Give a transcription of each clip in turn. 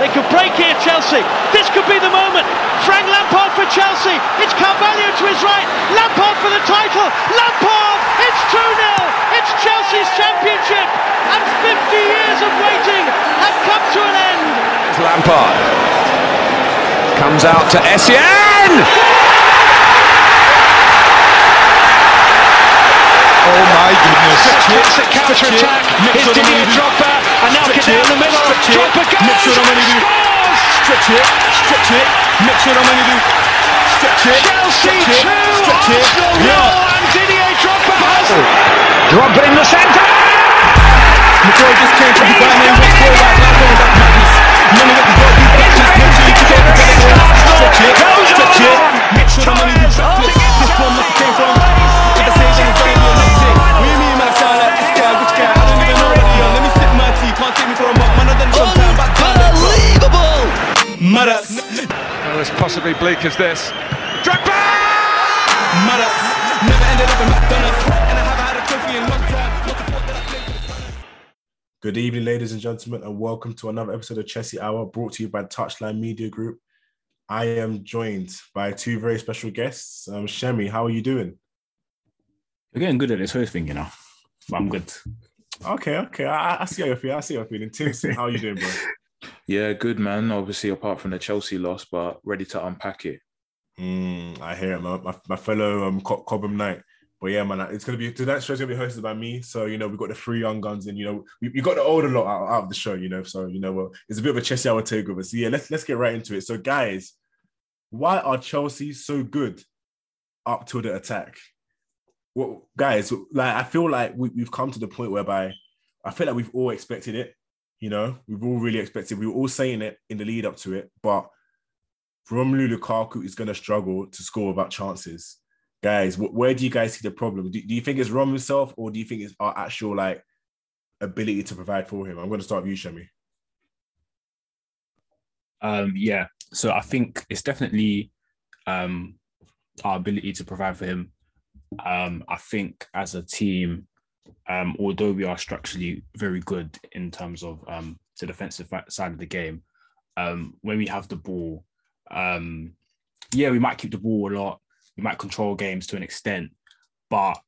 They could break here, Chelsea. This could be the moment. Frank Lampard for Chelsea. It's Carvalho to his right. Lampard for the title. Lampard! It's 2 0. It's Chelsea's championship. And 50 years of waiting have come to an end. It's Lampard comes out to Essien. Oh my goodness. It's a counter attack. Here's Didier Drogba. And now get down the middle. Goes. Mix it, I'm gonna do. Scores! Stretch it, stretch it, it, I'm do. Stretch it, Chelsea stretch it, 2, stretch it. Arsenal Yeah. 0, and Didier Drogba has oh. Drogba in the centre. McCoy just came from Dubai, man. What's for right now? Going back madness. Of it can go be back. Just make sure you can get the better. Stretch it, stretch it. Make sure the money do practice. This one must have came from. Madas. Well, as possibly bleak as this. Drogba. Madas. Never ended up in McDonald's. And I haven't had a trophy in a long time. Not the fault that I played. Good evening, ladies and gentlemen, and welcome to another episode of Chessy Hour brought to you by Touchline Media Group. I am joined by two very special guests. Um, Shemi, how are you doing? You're getting good at this host thing, you know. But I'm good. Okay, okay. I, I see how you're feeling. I see how you're feeling. Tim, how are you doing, bro? Yeah, good man. Obviously, apart from the Chelsea loss, but ready to unpack it. Mm, I hear it, man. My, my fellow um, Co- Cobham Knight. But yeah, man, it's gonna be tonight's show's gonna be hosted by me. So you know, we've got the three young guns, and you know, we, we got the older lot out, out of the show. You know, so you know, well, it's a bit of a Chelsea hour takeover. So yeah, let's let's get right into it. So guys, why are Chelsea so good up to the attack? Well, guys, like I feel like we, we've come to the point whereby I feel like we've all expected it. You know, we've all really expected. We were all saying it in the lead up to it, but Romelu Lukaku is going to struggle to score about chances. Guys, wh- where do you guys see the problem? Do, do you think it's Rom himself, or do you think it's our actual like ability to provide for him? I'm going to start with you, Shemi. Um, yeah. So I think it's definitely um our ability to provide for him. Um, I think as a team, um, although we are structurally very good in terms of um the defensive side of the game, um, when we have the ball, um, yeah, we might keep the ball a lot, we might control games to an extent, but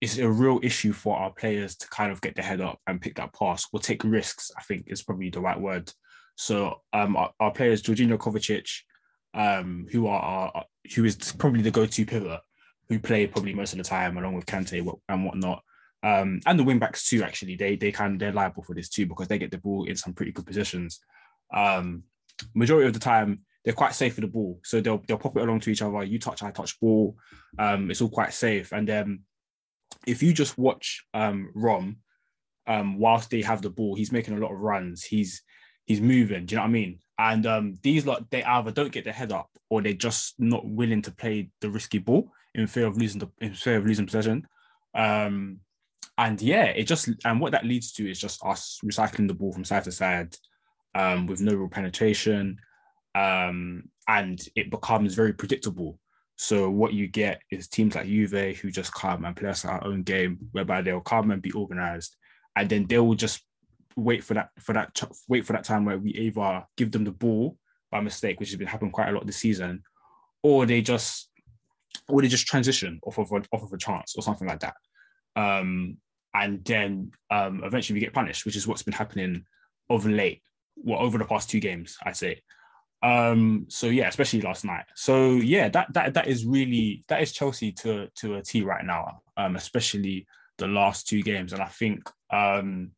it's a real issue for our players to kind of get their head up and pick that pass or take risks. I think is probably the right word. So um, our, our players, Jorginho Kovacic, um, who are, are who is probably the go-to pivot, who play probably most of the time along with Kante and whatnot, um, and the wing backs too. Actually, they they can they're liable for this too because they get the ball in some pretty good positions. Um, majority of the time, they're quite safe with the ball, so they'll they'll pop it along to each other. You touch, I touch ball. Um, it's all quite safe, and then if you just watch um, Rom, um, whilst they have the ball, he's making a lot of runs. He's he's moving. Do you know what I mean? And um, these lot, they either don't get their head up or they're just not willing to play the risky ball in fear of losing the in fear of losing possession. Um, and yeah, it just and what that leads to is just us recycling the ball from side to side um, with no real penetration, um, and it becomes very predictable. So what you get is teams like Juve who just come and play us our own game, whereby they'll come and be organized, and then they will just wait for that for that wait for that time where we either give them the ball by mistake, which has been happening quite a lot this season, or they just or they just transition off of a, off of a chance or something like that. Um, and then um, eventually we get punished, which is what's been happening of late, well, over the past two games, I'd say. Um, so yeah, especially last night. So yeah, that that that is really that is Chelsea to to a T right now, um, especially the last two games. And I think um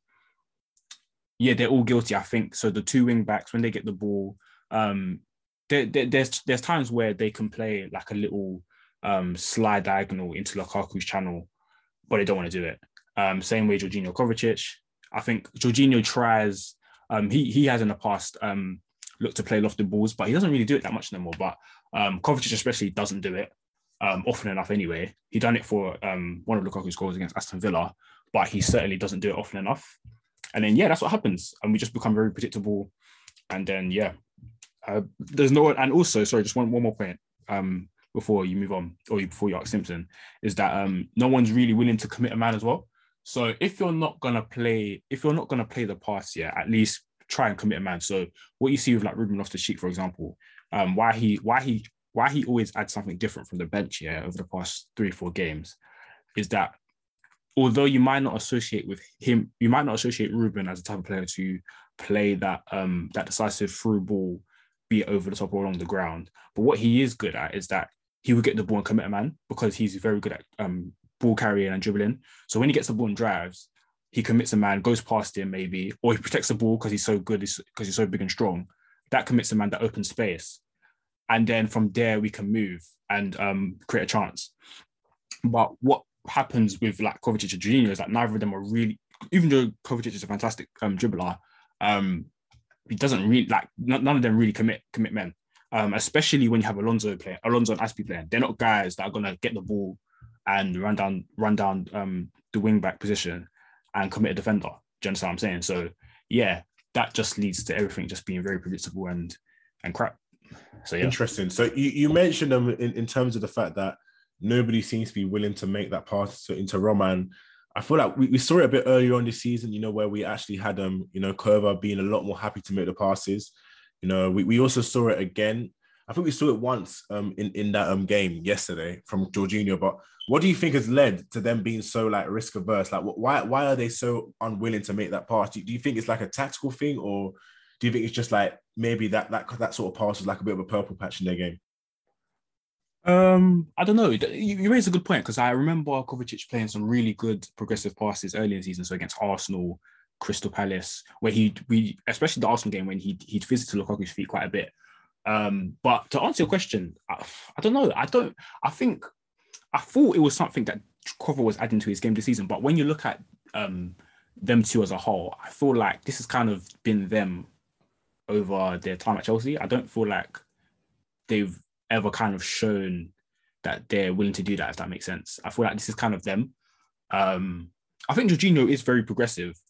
yeah, they're all guilty. I think so. The two wing backs when they get the ball, um, there, there, there's there's times where they can play like a little um slide diagonal into Lukaku's channel, but they don't want to do it. Um, same way Jorginho Kovacic. I think Jorginho tries Um, he he has in the past um looked to play lofted balls, but he doesn't really do it that much anymore. But um, Kovacic especially doesn't do it um, often enough anyway. He done it for um, one of Lukaku's goals against Aston Villa, but he certainly doesn't do it often enough. And then yeah, that's what happens, and we just become very predictable. And then yeah, uh, there's no and also sorry, just one one more point um, before you move on or before you ask Timson is that um, no one's really willing to commit a man as well. So if you're not gonna play, if you're not gonna play the pass, yeah, at least try and commit a man. So what you see with like Ruben Loftus-Cheek, for example, um, why he why he why he always adds something different from the bench yeah over the past three four games is that although you might not associate with him, you might not associate Ruben as a type of player to play that um that decisive through ball, be it over the top or along the ground. But what he is good at is that he would get the ball and commit a man because he's very good at um ball carrying and dribbling. So when he gets the ball and drives, he commits a man, goes past him maybe, or he protects the ball because he's so good, because he's so big and strong. That commits a man that opens space. And then from there, we can move and um, create a chance. But what happens with like Kovacic and Jorginho is that neither of them are really, even though Kovacic is a fantastic um, dribbler, um, he doesn't really like none of them really commit commit men. Um, especially when you have Alonso playing, Alonso and Azpi playing. They're not guys that are gonna get the ball and run down run down um, the wing back position and commit a defender. Do you understand what I'm saying? So yeah, that just leads to everything just being very predictable and and crap. So yeah. Interesting. So you, you mentioned them in, in terms of the fact that nobody seems to be willing to make that pass to, into Roman. I feel like we, we saw it a bit earlier on this season, you know, where we actually had um, you know, Kova being a lot more happy to make the passes. You know, we, we also saw it again I think we saw it once um, in in that um, game yesterday from Jorginho. But what do you think has led to them being so like risk averse? Like, why why are they so unwilling to make that pass? Do you, do you think it's like a tactical thing, or do you think it's just like maybe that that that sort of pass was like a bit of a purple patch in their game? Um, I don't know. You, you raise a good point because I remember Kovacic playing some really good progressive passes early in the season. So against Arsenal, Crystal Palace, where he we especially the Arsenal game when he he'd visited Lukaku's feet quite a bit. Um, but to answer your question, I, I, don't know. I don't. I think I thought it was something that Kova was adding to his game this season. But when you look at um, them two as a whole, I feel like this has kind of been them over their time at Chelsea. I don't feel like they've ever kind of shown that they're willing to do that. If that makes sense, I feel like this is kind of them. Um, I think Jorginho is very progressive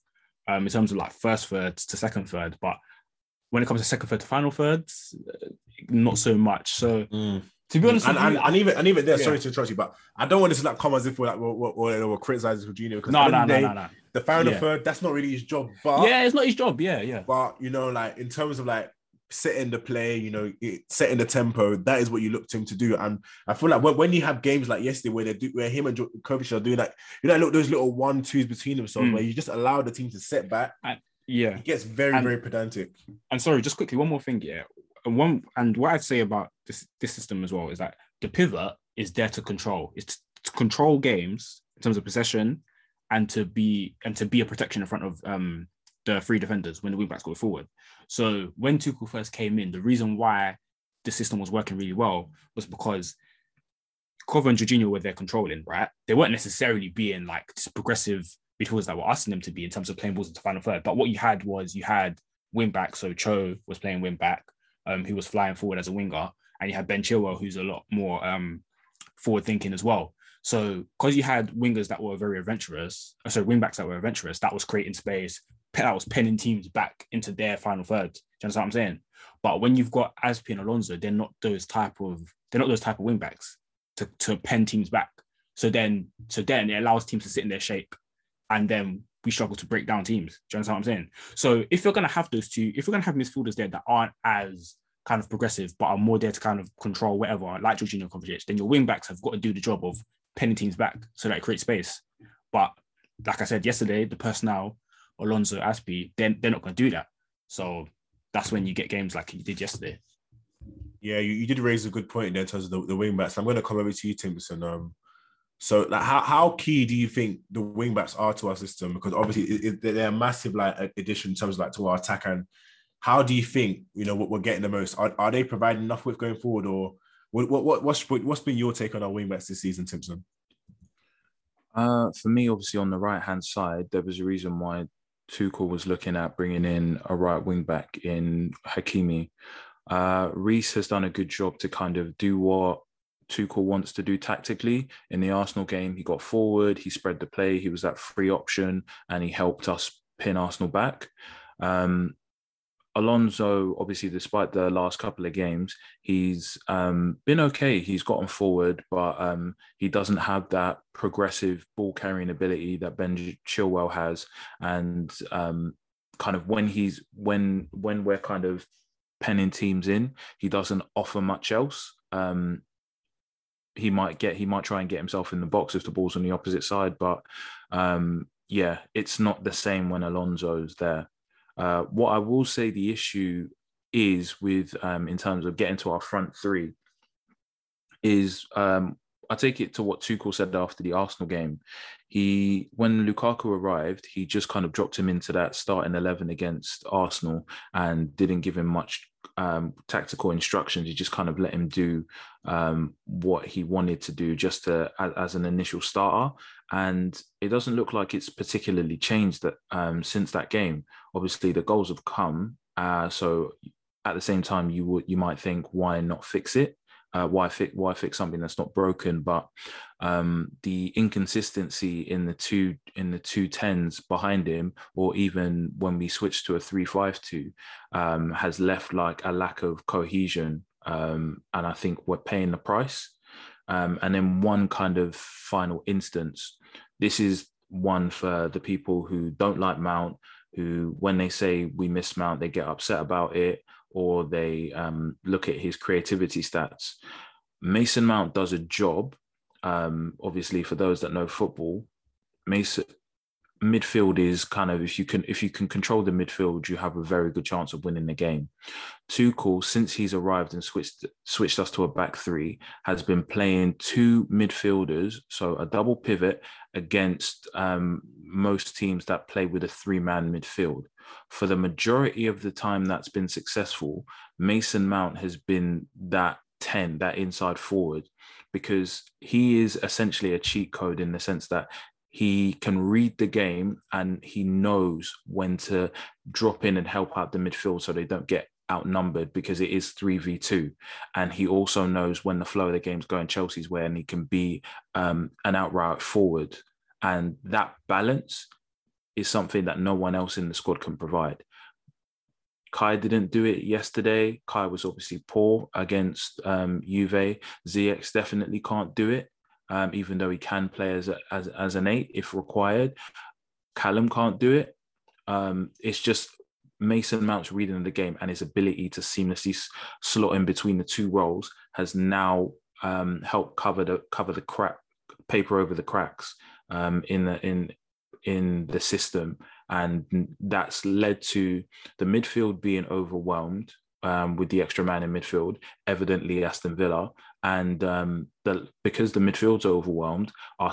um, in terms of like first third to second third, but when it comes to second third to final thirds, not so much. So mm. to be honest, and, and, you, and, even and even there, yeah. sorry to interrupt you, but I don't want this to like come as if we're like we're, we're, we're criticizing Jorginho because no, no, no, no, no, the final yeah. third that's not really his job. But yeah, it's not his job. Yeah, yeah. But you know, like in terms of like setting the play, you know, setting the tempo. That is what you look to him to do. And I feel like when, when you have games like yesterday where they do where him and Kovacic are doing that, you know, look those little one twos between themselves mm. where you just allow the team to set back. And, yeah, it gets very and, very pedantic. And sorry, just quickly, one more thing. Yeah, and one and what I'd say about this this system as well is that the pivot is there to control. It's to control games in terms of possession and to be and to be a protection in front of um the three defenders when the wingbacks go forward. So when Tuchel first came in, the reason why the system was working really well was because Kova and Jorginho were there controlling, right? They weren't necessarily being like progressive midfielders that were asking them to be in terms of playing balls into final third. But what you had was you had wing back. So Cho was playing wing back, um, who was flying forward as a winger, and you had Ben Chilwell, who's a lot more um, forward thinking as well. So because you had wingers that were very adventurous, uh, so wing backs that were adventurous, that was creating space. That was penning teams back into their final third. Do you understand what I'm saying? But when you've got Azpi and Alonso, they're not those type of they're not those type of wing backs to, to pen teams back. So then so then it allows teams to sit in their shape and then we struggle to break down teams. Do you understand what I'm saying? So if you're to have those two, if you're to have midfielders there that aren't as kind of progressive, but are more there to kind of control whatever, like Jorginho Kovacic, then your wing backs have got to do the job of penning teams back so that it creates space. But like I said yesterday, the personnel, Alonso, Azpi, they're, they're not going to do that. So that's when you get games like you did yesterday. Yeah, you, you did raise a good point there in terms of the, the wing backs. I'm going to come over to you, Timson. Um, so, like, how, how key do you think the wingbacks are to our system? Because obviously, it, it, they're a massive like addition in terms of like to our attack. And how do you think you know what we're getting the most? Are, are they providing enough with going forward, or what, what what's what's been your take on our wingbacks this season, Timson? Uh, for me, obviously on the right hand side, there was a reason why Tuchel was looking at bringing in a right wing back in Hakimi. Uh, Reece has done a good job to kind of do what Tuchel wants to do tactically. In the Arsenal game, he got forward, he spread the play, he was that free option, and he helped us pin Arsenal back. Um, Alonso, obviously, despite the last couple of games, he's um, been okay. He's gotten forward, but um, he doesn't have that progressive ball carrying ability that Ben Chilwell has. And um, kind of when he's when when we're kind of penning teams in, he doesn't offer much else. Um, he might get he might try and get himself in the box if the ball's on the opposite side, but um, yeah, it's not the same when Alonso's there. Uh, what I will say the issue is with um, in terms of getting to our front three is um, I take it to what Tuchel said after the Arsenal game. He, when Lukaku arrived, he just kind of dropped him into that starting eleven against Arsenal and didn't give him much um, tactical instructions. He just kind of let him do um, what he wanted to do, just to, as, as, an initial starter. And it doesn't look like it's particularly changed that um, since that game. Obviously, the goals have come, uh, so at the same time, you would you might think, why not fix it? Uh, why fix why fix something that's not broken but um, the inconsistency in the two in the two tens behind him or even when we switch to a 352 um, has left like a lack of cohesion um, and i think we're paying the price. Um, and then one kind of final instance this is one for the people who don't like mount who when they say we miss mount they get upset about it or they um, look at his creativity stats. Mason Mount does a job. Um, obviously, for those that know football, Mason midfield is kind of if you can if you can control the midfield, you have a very good chance of winning the game. Tuchel, since he's arrived and switched switched us to a back three, has been playing two midfielders, so a double pivot against um, most teams that play with a three man midfield for the majority of the time that's been successful, Mason Mount has been that 10, that inside forward, because he is essentially a cheat code in the sense that he can read the game and he knows when to drop in and help out the midfield so they don't get outnumbered because it is 3v2 and he also knows when the flow of the game's going chelsea's way and he can be um, an outright forward and that balance is something that no one else in the squad can provide. Kai didn't do it yesterday. Kai was obviously poor against um, Juve. Ziyech definitely can't do it, um, even though he can play as, a, as as an eight if required. Callum can't do it. Um, it's just Mason Mount's reading of the game and his ability to seamlessly slot in between the two roles has now um, helped cover the cover the crack paper over the cracks um, in the in in the system, and that's led to the midfield being overwhelmed um, with the extra man in midfield. Evidently, Aston Villa, and um, the because the midfield's are overwhelmed, our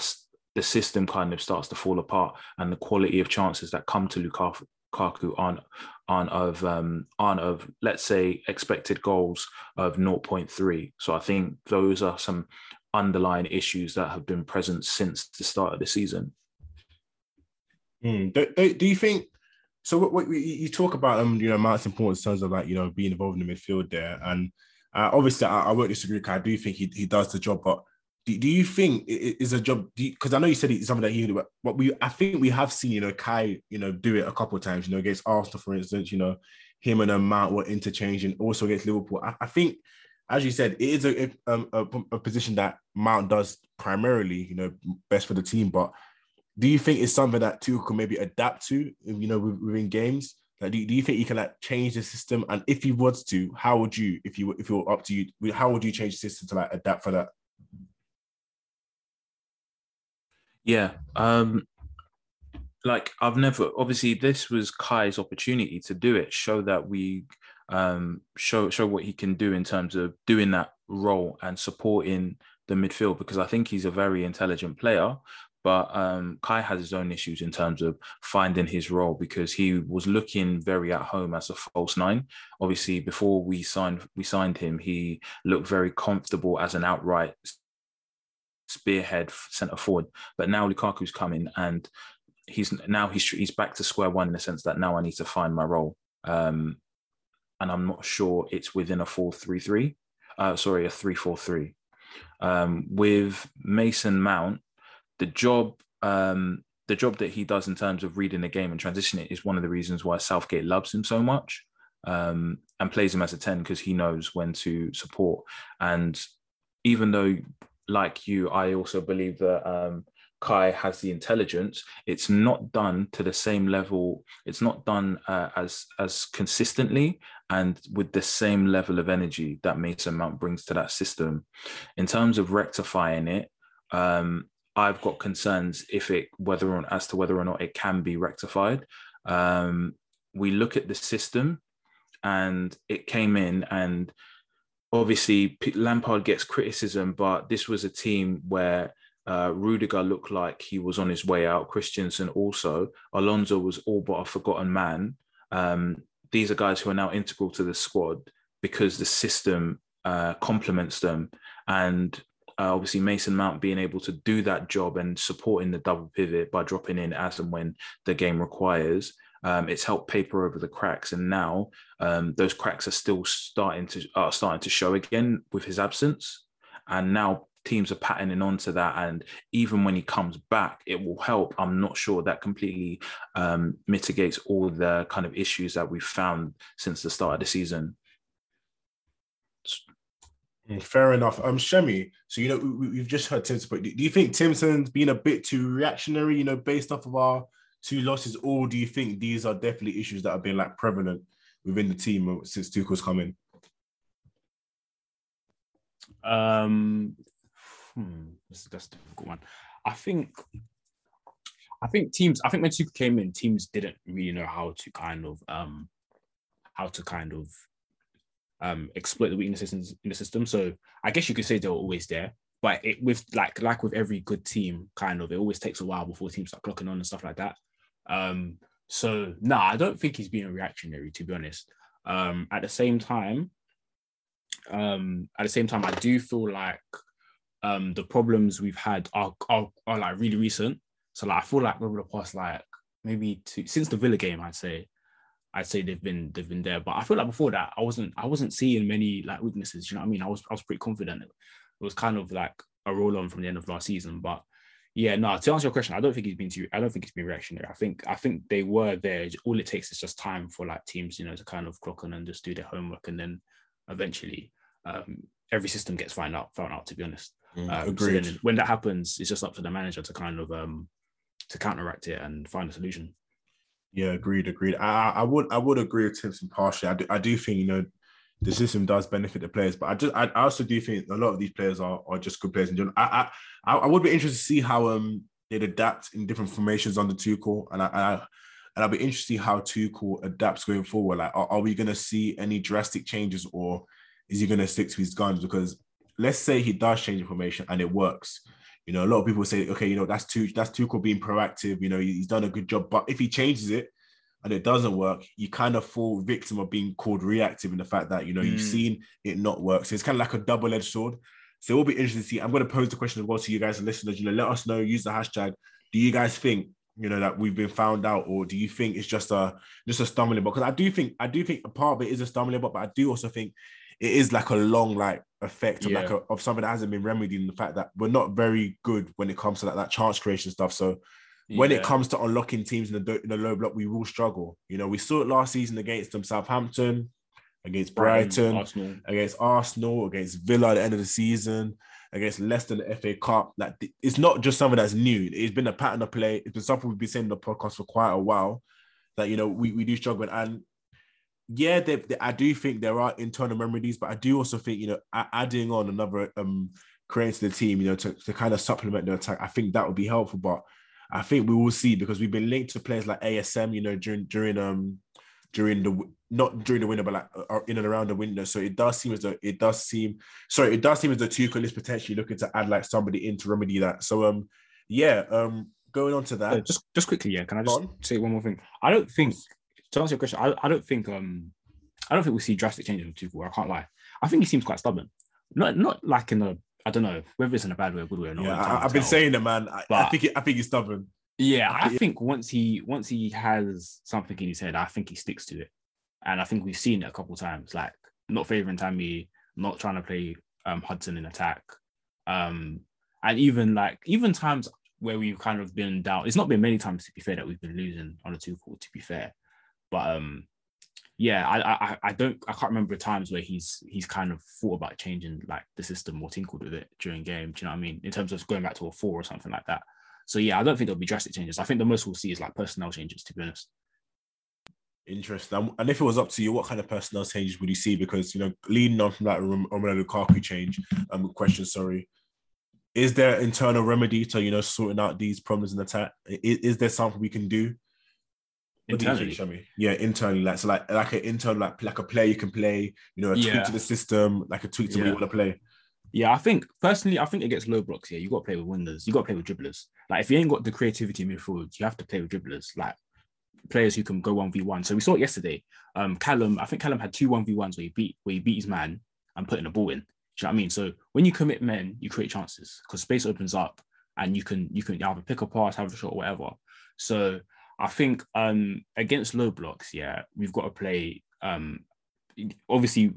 the system kind of starts to fall apart, and the quality of chances that come to Lukaku aren't aren't of um, aren't of let's say expected goals of 0.3. So I think those are some underlying issues that have been present since the start of the season. Mm. Do, do, do, you think? So what, what, you talk about um you know Mount's importance in terms of like you know being involved in the midfield there, and uh, obviously I, I won't disagree. I do think he, he does the job, but do, do you think it is a job? Because I know you said it's something that he, but, but we I think we have seen you know Kai you know do it a couple of times. You know against Arsenal, for instance, you know him and um, Mount were interchanging. Also against Liverpool, I, I think as you said, it is a, a, a, a position that Mount does primarily, you know, best for the team. But do you think it's something that Tuchel can maybe adapt to, you know, within games? Like, do, do you think you can like change the system? And if he was to, how would you, if you if you're up to you, how would you change the system to like adapt for that? Yeah, um, like I've never obviously this was Kai's opportunity to do it, show that we um show show what he can do in terms of doing that role and supporting the midfield because I think he's a very intelligent player. But um, Kai has his own issues in terms of finding his role because he was looking very at home as a false nine. Obviously, before we signed we signed him, he looked very comfortable as an outright spearhead centre forward. But now Lukaku's coming and he's now he's he's back to square one in the sense that now I need to find my role. Um, and I'm not sure it's within a four three three. Uh, sorry, a three four three. Um, with Mason Mount, the job um, the job that he does in terms of reading the game and transitioning is one of the reasons why Southgate loves him so much um, and plays him as a 10 because he knows when to support. And even though, like you, I also believe that um, Kai has the intelligence, it's not done to the same level. It's not done uh, as as consistently and with the same level of energy that Mason Mount brings to that system. In terms of rectifying it, um, I've got concerns if it whether or as to whether or not it can be rectified. Um, we look at the system, and it came in, and obviously Lampard gets criticism, but this was a team where uh, Rudiger looked like he was on his way out. Christensen also. Alonso was all but a forgotten man. Um, these are guys who are now integral to the squad because the system uh, complements them. And uh, obviously Mason Mount being able to do that job and supporting the double pivot by dropping in as and when the game requires. Um, it's helped paper over the cracks, and now um, those cracks are still starting to are starting to show again with his absence. And now teams are patterning onto that, and even when he comes back, it will help. I'm not sure that completely um, mitigates all the kind of issues that we've found since the start of the season. Mm, fair enough. Um, Shemi. So you know we, have just heard Tim's but do you think Timson's been a bit too reactionary? You know, based off of our two losses, or do you think these are definitely issues that have been like prevalent within the team since Tuchel's come in? Um, hmm, that's a difficult one. I think, I think teams. I think when Tuchel came in, teams didn't really know how to kind of um, how to kind of um, exploit the weaknesses in, in, the system. So I guess you could say they were always there, but it with like like with every good team, kind of it always takes a while before teams start clocking on and stuff like that. Um, so no, nah, I don't think he's being reactionary to be honest. Um, at the same time, um, at the same time, I do feel like um, the problems we've had are, are, are like really recent. So like I feel like over the past like maybe two since the Villa game, I'd say I'd say they've been they've been there. But I feel like before that, I wasn't I wasn't seeing many like weaknesses. You know what I mean? I was I was pretty confident. It was kind of like a roll on from the end of last season. But yeah, no. To answer your question, I don't think he's been too. I don't think he's been reactionary. I think I think they were there. All it takes is just time for like teams, you know, to kind of clock on and just do their homework, and then eventually um, every system gets found out. Found out, to be honest. Mm, um, agreed. So when that happens, it's just up to the manager to kind of um, to counteract it and find a solution. Yeah, agreed, agreed. I, I would I would agree with Timson partially. I do, I do think you know the system does benefit the players, but I just I, also do think a lot of these players are, are just good players in general. I, I I would be interested to see how um they'd adapt in different formations under Tuchel, and I, I and I'll be interested to see how Tuchel adapts going forward. Like, are, are we going to see any drastic changes, or is he going to stick to his guns? Because let's say he does change information and it works. You know, a lot of people say, okay, you know, that's too that's too Tuchel being proactive. You know, he's done a good job. But if he changes it and it doesn't work, you kind of fall victim of being called reactive in the fact that you know mm. you've seen it not work. So it's kind of like a double-edged sword. So it will be interesting to see. I'm going to pose the question as well to you guys and listeners. You know, let us know. Use the hashtag. Do you guys think you know that we've been found out, or do you think it's just a just a stumbling block? Because I do think I do think a part of it is a stumbling block, but I do also think it is like a long like effect of yeah. like a, of something that hasn't been remedied in the fact that we're not very good when it comes to like that chance creation stuff. So when yeah. it comes to unlocking teams in the, in the low block, we will struggle. You know, we saw it last season against them, Southampton, against Brighton, Brighton Arsenal. against Arsenal, against Villa at the end of the season, against Leicester in the FA Cup. Like it's not just something that's new. It's been a pattern of play. It's been something we've been saying in the podcast for quite a while. That you know we, we do struggle, and yeah, they, they, I do think there are internal remedies, but I do also think you know adding on another um crane to the team, you know, to, to kind of supplement the attack. I think that would be helpful, but I think we will see because we've been linked to players like ASM, you know, during during um during the not during the window, but like uh, in and around the window. So it does seem as though it does seem sorry, it does seem as though Tuchel is potentially looking to add like somebody in to remedy that. So um yeah, um going on to that. Yeah, just just quickly, yeah. Can I just say one more thing? I don't think to answer your question, I, I don't think um I don't think we see drastic changes with Tuchel. I can't lie. I think he seems quite stubborn. Not not like in a I don't know whether it's in a bad way or good way or not. Yeah, I, have been saying it, man. I, I think it, I think he's stubborn. Yeah, I think once he once he has something in his head, I think he sticks to it, and I think we've seen it a couple times. Like not favoring Tammy, not trying to play um, Hudson in attack, um, and even like even times where we've kind of been down. It's not been many times to be fair that we've been losing on a two call. To be fair, but um, yeah, I, I I don't I can't remember times where he's he's kind of thought about changing like the system or tinkled with it during game. Do you know what I mean? In terms of going back to a four or something like that. So yeah, I don't think there'll be drastic changes. I think the most we'll see is like personnel changes. To be honest. Interesting. And if it was up to you, what kind of personnel changes would you see? Because you know, leading on from that Romelu Lukaku change, um, question, sorry, is there internal remedy to you know sorting out these problems in the attack? Is, is there something we can do? What internally. do you think, Yeah, internally, like so, like like an internal, like like a player you can play, you know, a tweak yeah. to the system, like a tweak to yeah. what you want to play. Yeah, I think personally, I think it gets low blocks here. You got to play with wingers. You got to play with dribblers. Like if you ain't got the creativity in midfield, you have to play with dribblers. Like players who can go one v one. So we saw it yesterday. Um, Callum, I think Callum had two one v ones where he beat where he beat his man and putting the ball in. Do you know what I mean? So when you commit men, you create chances because space opens up and you can you can either pick a pass, have a shot, or whatever. So I think um against low blocks, yeah, we've got to play. Um, obviously,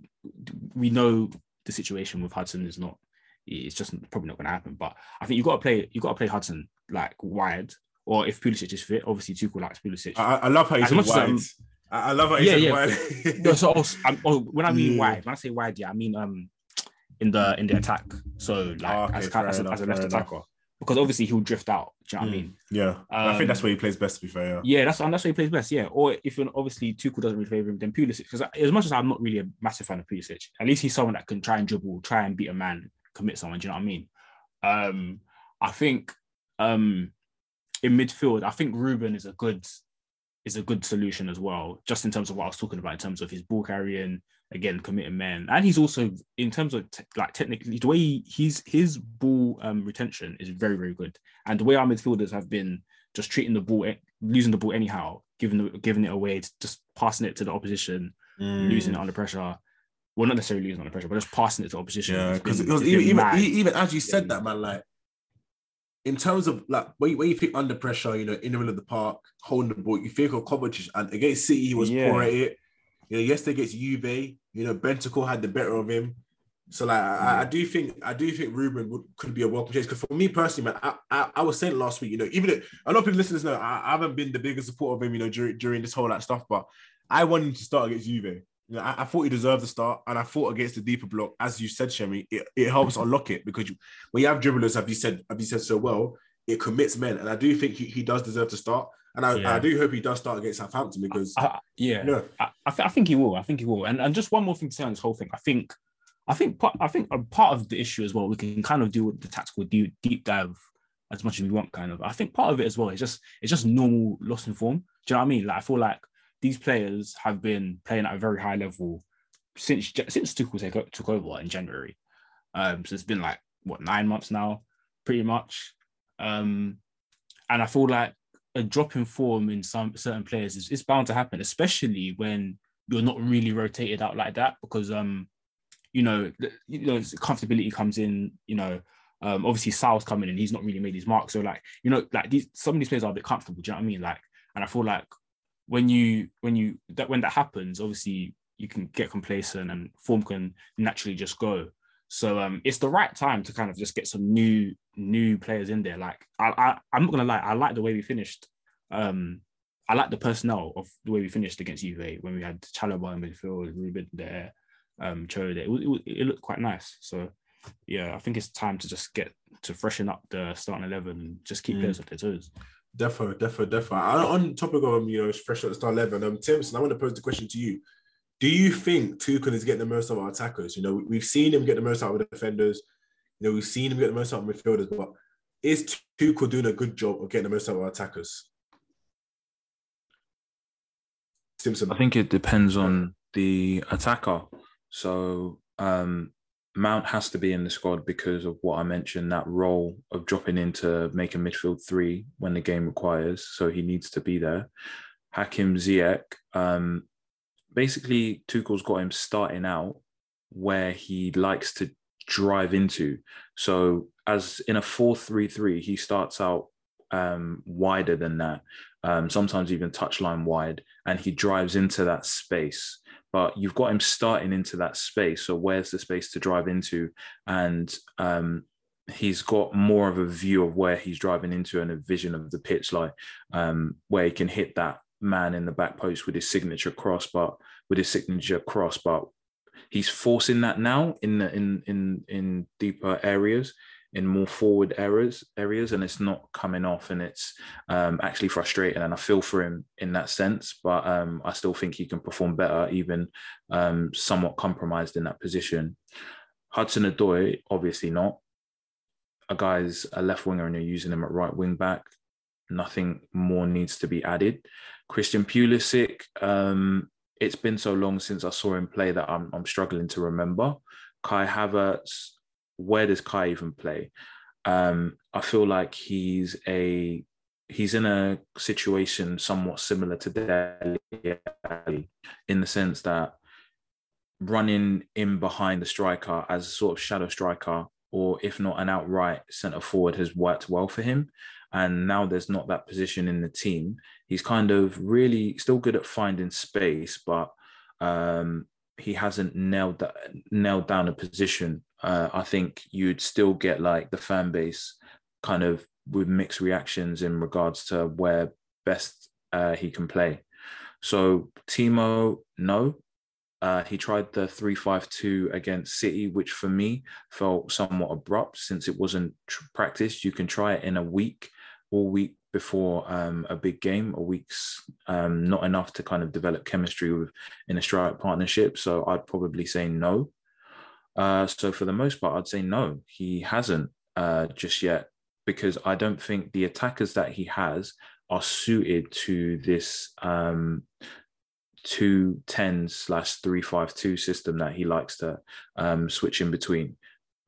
we know the situation with Hudson is not. It's just probably not going to happen. But I think you've got to play. You've got to play Hudson like wide, or if Pulisic is fit, obviously Tuchel likes Pulisic. I, I love how said wide. As, I love how you yeah, yeah. wide. no, so also, oh, when I mean yeah. wide, when I say wide, yeah, I mean um in the in the attack. So like oh, okay, as, as, enough, as, a left attacker because obviously he'll drift out. Do you know what mm. I mean? Yeah, um, I think that's where he plays best. To be fair, yeah, yeah that's and that's where he plays best. Yeah, or if you obviously Tuchel doesn't really favour him, then Pulisic. Because as much as I'm not really a massive fan of Pulisic, at least he's someone that can try and dribble, try and beat a man, commit someone. Do you know what I mean? Um, I think um, in midfield, I think Ruben is a good is a good solution as well, just in terms of what I was talking about in terms of his ball carrying, again committing men, and he's also in terms of te- like technically the way he, he's his ball um, retention is very very good, and the way our midfielders have been just treating the ball, losing the ball anyhow, giving the, giving it away, just passing it to the opposition, mm. losing it under pressure. Well, not necessarily losing under pressure, but just passing it to opposition. Yeah, because even, even, even as you said that, man, like in terms of like when you, when you think under pressure, you know, in the middle of the park, holding the ball, you think of Kovacic, and against City, he was yeah. poor at it. You know, yesterday against Juve, you know, Bentancur had the better of him. So like I, I, do think I do think Ruben would, could be a welcome change because for me personally, man, I, I, I was saying last week, you know, even if, a lot of people listeners know I, I, haven't been the biggest supporter of him, you know, during during this whole like stuff, but I wanted him to start against Juve. You know, I, I, thought he deserved the start, and I thought against the deeper block, as you said, Shemi, it, it helps unlock it because you, when you have dribblers, have you said, have you said so well, it commits men, and I do think he, he does deserve to start. And I, yeah. I do hope he does start against Southampton because I, yeah, you know, I, I, th- I, think he will. I think he will. And and just one more thing to say on this whole thing. I think I think part, I think a part of the issue as well. We can kind of do with the tactical deep, deep dive as much as we want. Kind of. I think part of it as well is just it's just normal loss in form. Do you know what I mean? Like I feel like these players have been playing at a very high level since since Tuchel took, took over in January. Um, so it's been like what nine months now, pretty much. Um, and I feel like a drop in form in some certain players is, is bound to happen, especially when you're not really rotated out like that because um you know you know comfortability comes in you know um obviously Saul's coming and he's not really made his mark. So like you know like these some of these players are a bit comfortable do you know what I mean? Like and I feel like when you when you that when that happens obviously you can get complacent and form can naturally just go so um, it's the right time to kind of just get some new new players in there. Like I, I I'm not gonna lie, I like the way we finished. Um, I like the personnel of the way we finished against Juve when we had Chalobah in midfield, Ruben there, um, Cho there. It, it, it looked quite nice. So yeah, I think it's time to just get to freshen up the starting eleven and just keep mm. players off their toes. Defo, defo, defo. On topic of um, you know, fresh at the start eleven, um, Timson, I want to pose the question to you. Do you think Tuchel is getting the most out of our attackers? You know, we've seen him get the most out of defenders. You know, we've seen him get the most out of midfielders, but is Tuchel doing a good job of getting the most out of our attackers? Timson. I think it depends on the attacker. So um, Mount has to be in the squad because of what I mentioned, that role of dropping into make a midfield three when the game requires. So he needs to be there. Hakim Ziyech, um, basically Tuchel's got him starting out where he likes to drive into. So as in a 4-3-3, he starts out um, wider than that, um, sometimes even touchline wide, and he drives into that space. But you've got him starting into that space. So where's the space to drive into? And um, he's got more of a view of where he's driving into and a vision of the pitch, like um, where he can hit that man in the back post with his signature cross, but with his signature cross, but he's forcing that now in the in in in deeper areas in more forward areas areas and it's not coming off and it's um, actually frustrating and I feel for him in that sense but um, I still think he can perform better even um, somewhat compromised in that position. Hudson Odoi obviously not. A guy's a left winger and you're using him at right wing back nothing more needs to be added Christian Pulisic um, it's been so long since I saw him play that I'm, I'm struggling to remember Kai Havertz where does Kai even play? Um, I feel like he's a he's in a situation somewhat similar to Dele in the sense that running in behind the striker as a sort of shadow striker, or if not an outright centre forward, has worked well for him. And now there's not that position in the team. He's kind of really still good at finding space, but um, he hasn't nailed that nailed down a position uh, I think you'd still get like the fan base kind of with mixed reactions in regards to where best uh, he can play. So Timo, no. Uh, he tried the 3-5-2 against City, which for me felt somewhat abrupt since it wasn't tr- practiced. You can try it in a week, all week before um, a big game. A week's um, not enough to kind of develop chemistry with in a strike partnership. So I'd probably say no. Uh, so for the most part, I'd say no, he hasn't uh, just yet because I don't think the attackers that he has are suited to this um, two ten slash three five two system that he likes to um, switch in between.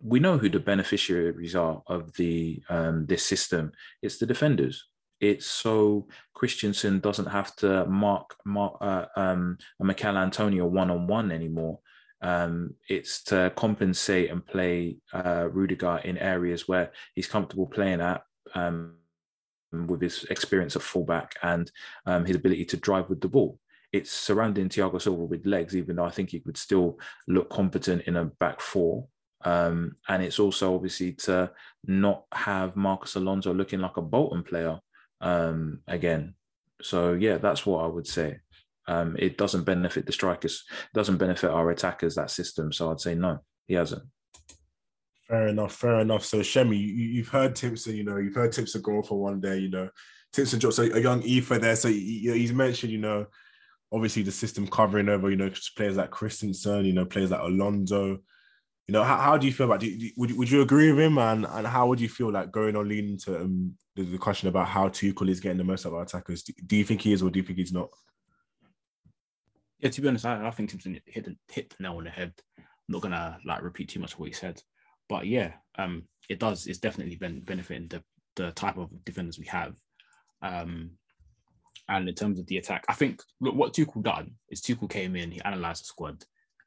We know who the beneficiaries are of the um, this system. It's the defenders. It's so Christensen doesn't have to mark, mark uh, um, a Michail Antonio one on one anymore um, it's to compensate and play uh, Rudiger in areas where he's comfortable playing at um, with his experience of fullback and um, his ability to drive with the ball. It's surrounding Thiago Silva with legs, even though I think he could still look competent in a back four. Um, and it's also obviously to not have Marcos Alonso looking like a Bolton player um, again. So yeah, that's what I would say. Um, it doesn't benefit the strikers, doesn't benefit our attackers, that system. So I'd say no, he hasn't. Fair enough, fair enough. So Shemi, you, have heard Timson, you know, you've heard Timson go for one day, you know, Timson drops a, a young Ether there. So he's mentioned, you know, obviously the system covering over, you know, players like Christensen, you know, players like Alonso. You know, how, how do you feel about? Do would would you agree with him, and and how would you feel like going on leaning to um, the, the question about how Tuchel is getting the most out of our attackers? Do, do you think he is, or do you think he's not? Yeah, to be honest, I, I think Timson hit the, hit the nail on the head. I'm not gonna like repeat too much of what he said, but yeah, um, it does. It's definitely been benefiting the the type of defenders we have. Um, and in terms of the attack, I think look what Tuchel done is Tuchel came in, he analyzed the squad,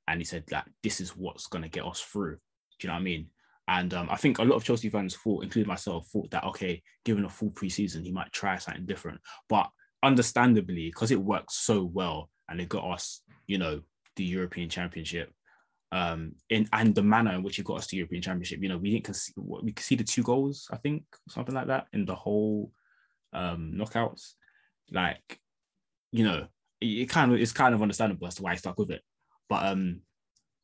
and he said that this is what's gonna get us through. Do you know what I mean? And um, I think a lot of Chelsea fans thought, including myself, thought that okay, given a full preseason, he might try something different. But understandably, because it worked so well, and it got us, you know, the European Championship. Um, in and the manner in which it got us to European Championship, you know, we didn't concede, we conceded two goals, I think, something like that, in the whole um, knockouts. Like, you know, it, it kind of it's kind of understandable as to why I stuck with it. But um,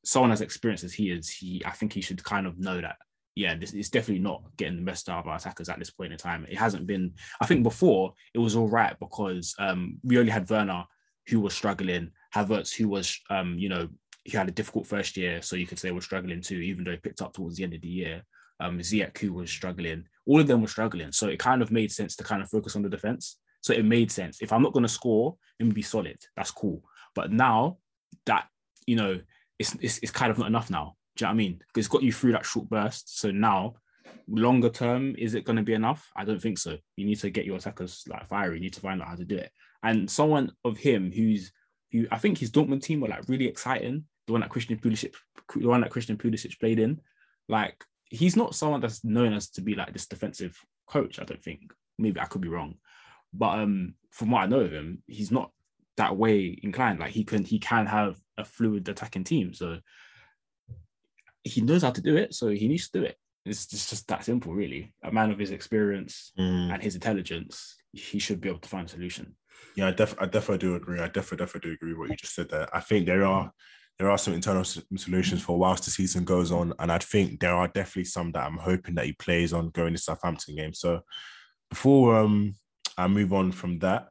someone as experienced as he is, he I think he should kind of know that yeah, this it's definitely not getting the best out of our attackers at this point in time. It hasn't been. I think before it was all right because um, we only had Werner who was struggling, Havertz, who was, um, you know, he had a difficult first year, so you could say was struggling too, even though he picked up towards the end of the year. Um, Ziyech, who was struggling, all of them were struggling. So it kind of made sense to kind of focus on the defense. So it made sense. If I'm not going to score, me be solid. That's cool. But now that, you know, it's, it's, it's kind of not enough now. Do you know what I mean? Because it's got you through that short burst. So now, longer term, is it going to be enough? I don't think so. You need to get your attackers like fiery. You need to find out how to do it and someone of him who's who I think his Dortmund team were like really exciting. The one that Christian Pulisic, the one that Christian Pulisic played in, like he's not someone that's known as to be like this defensive coach. I don't think maybe I could be wrong, but um, from what I know of him, he's not that way inclined. Like he can he can have a fluid attacking team, so he knows how to do it. So he needs to do it. It's just, just that simple, really. A man of his experience Mm. and his intelligence, he should be able to find a solution. Yeah, I, def- I definitely do agree. I definitely, definitely do agree with what you just said there. I think there are there are some internal solutions for whilst the season goes on, and I think there are definitely some that I'm hoping that he plays on going to Southampton game. So before um I move on from that,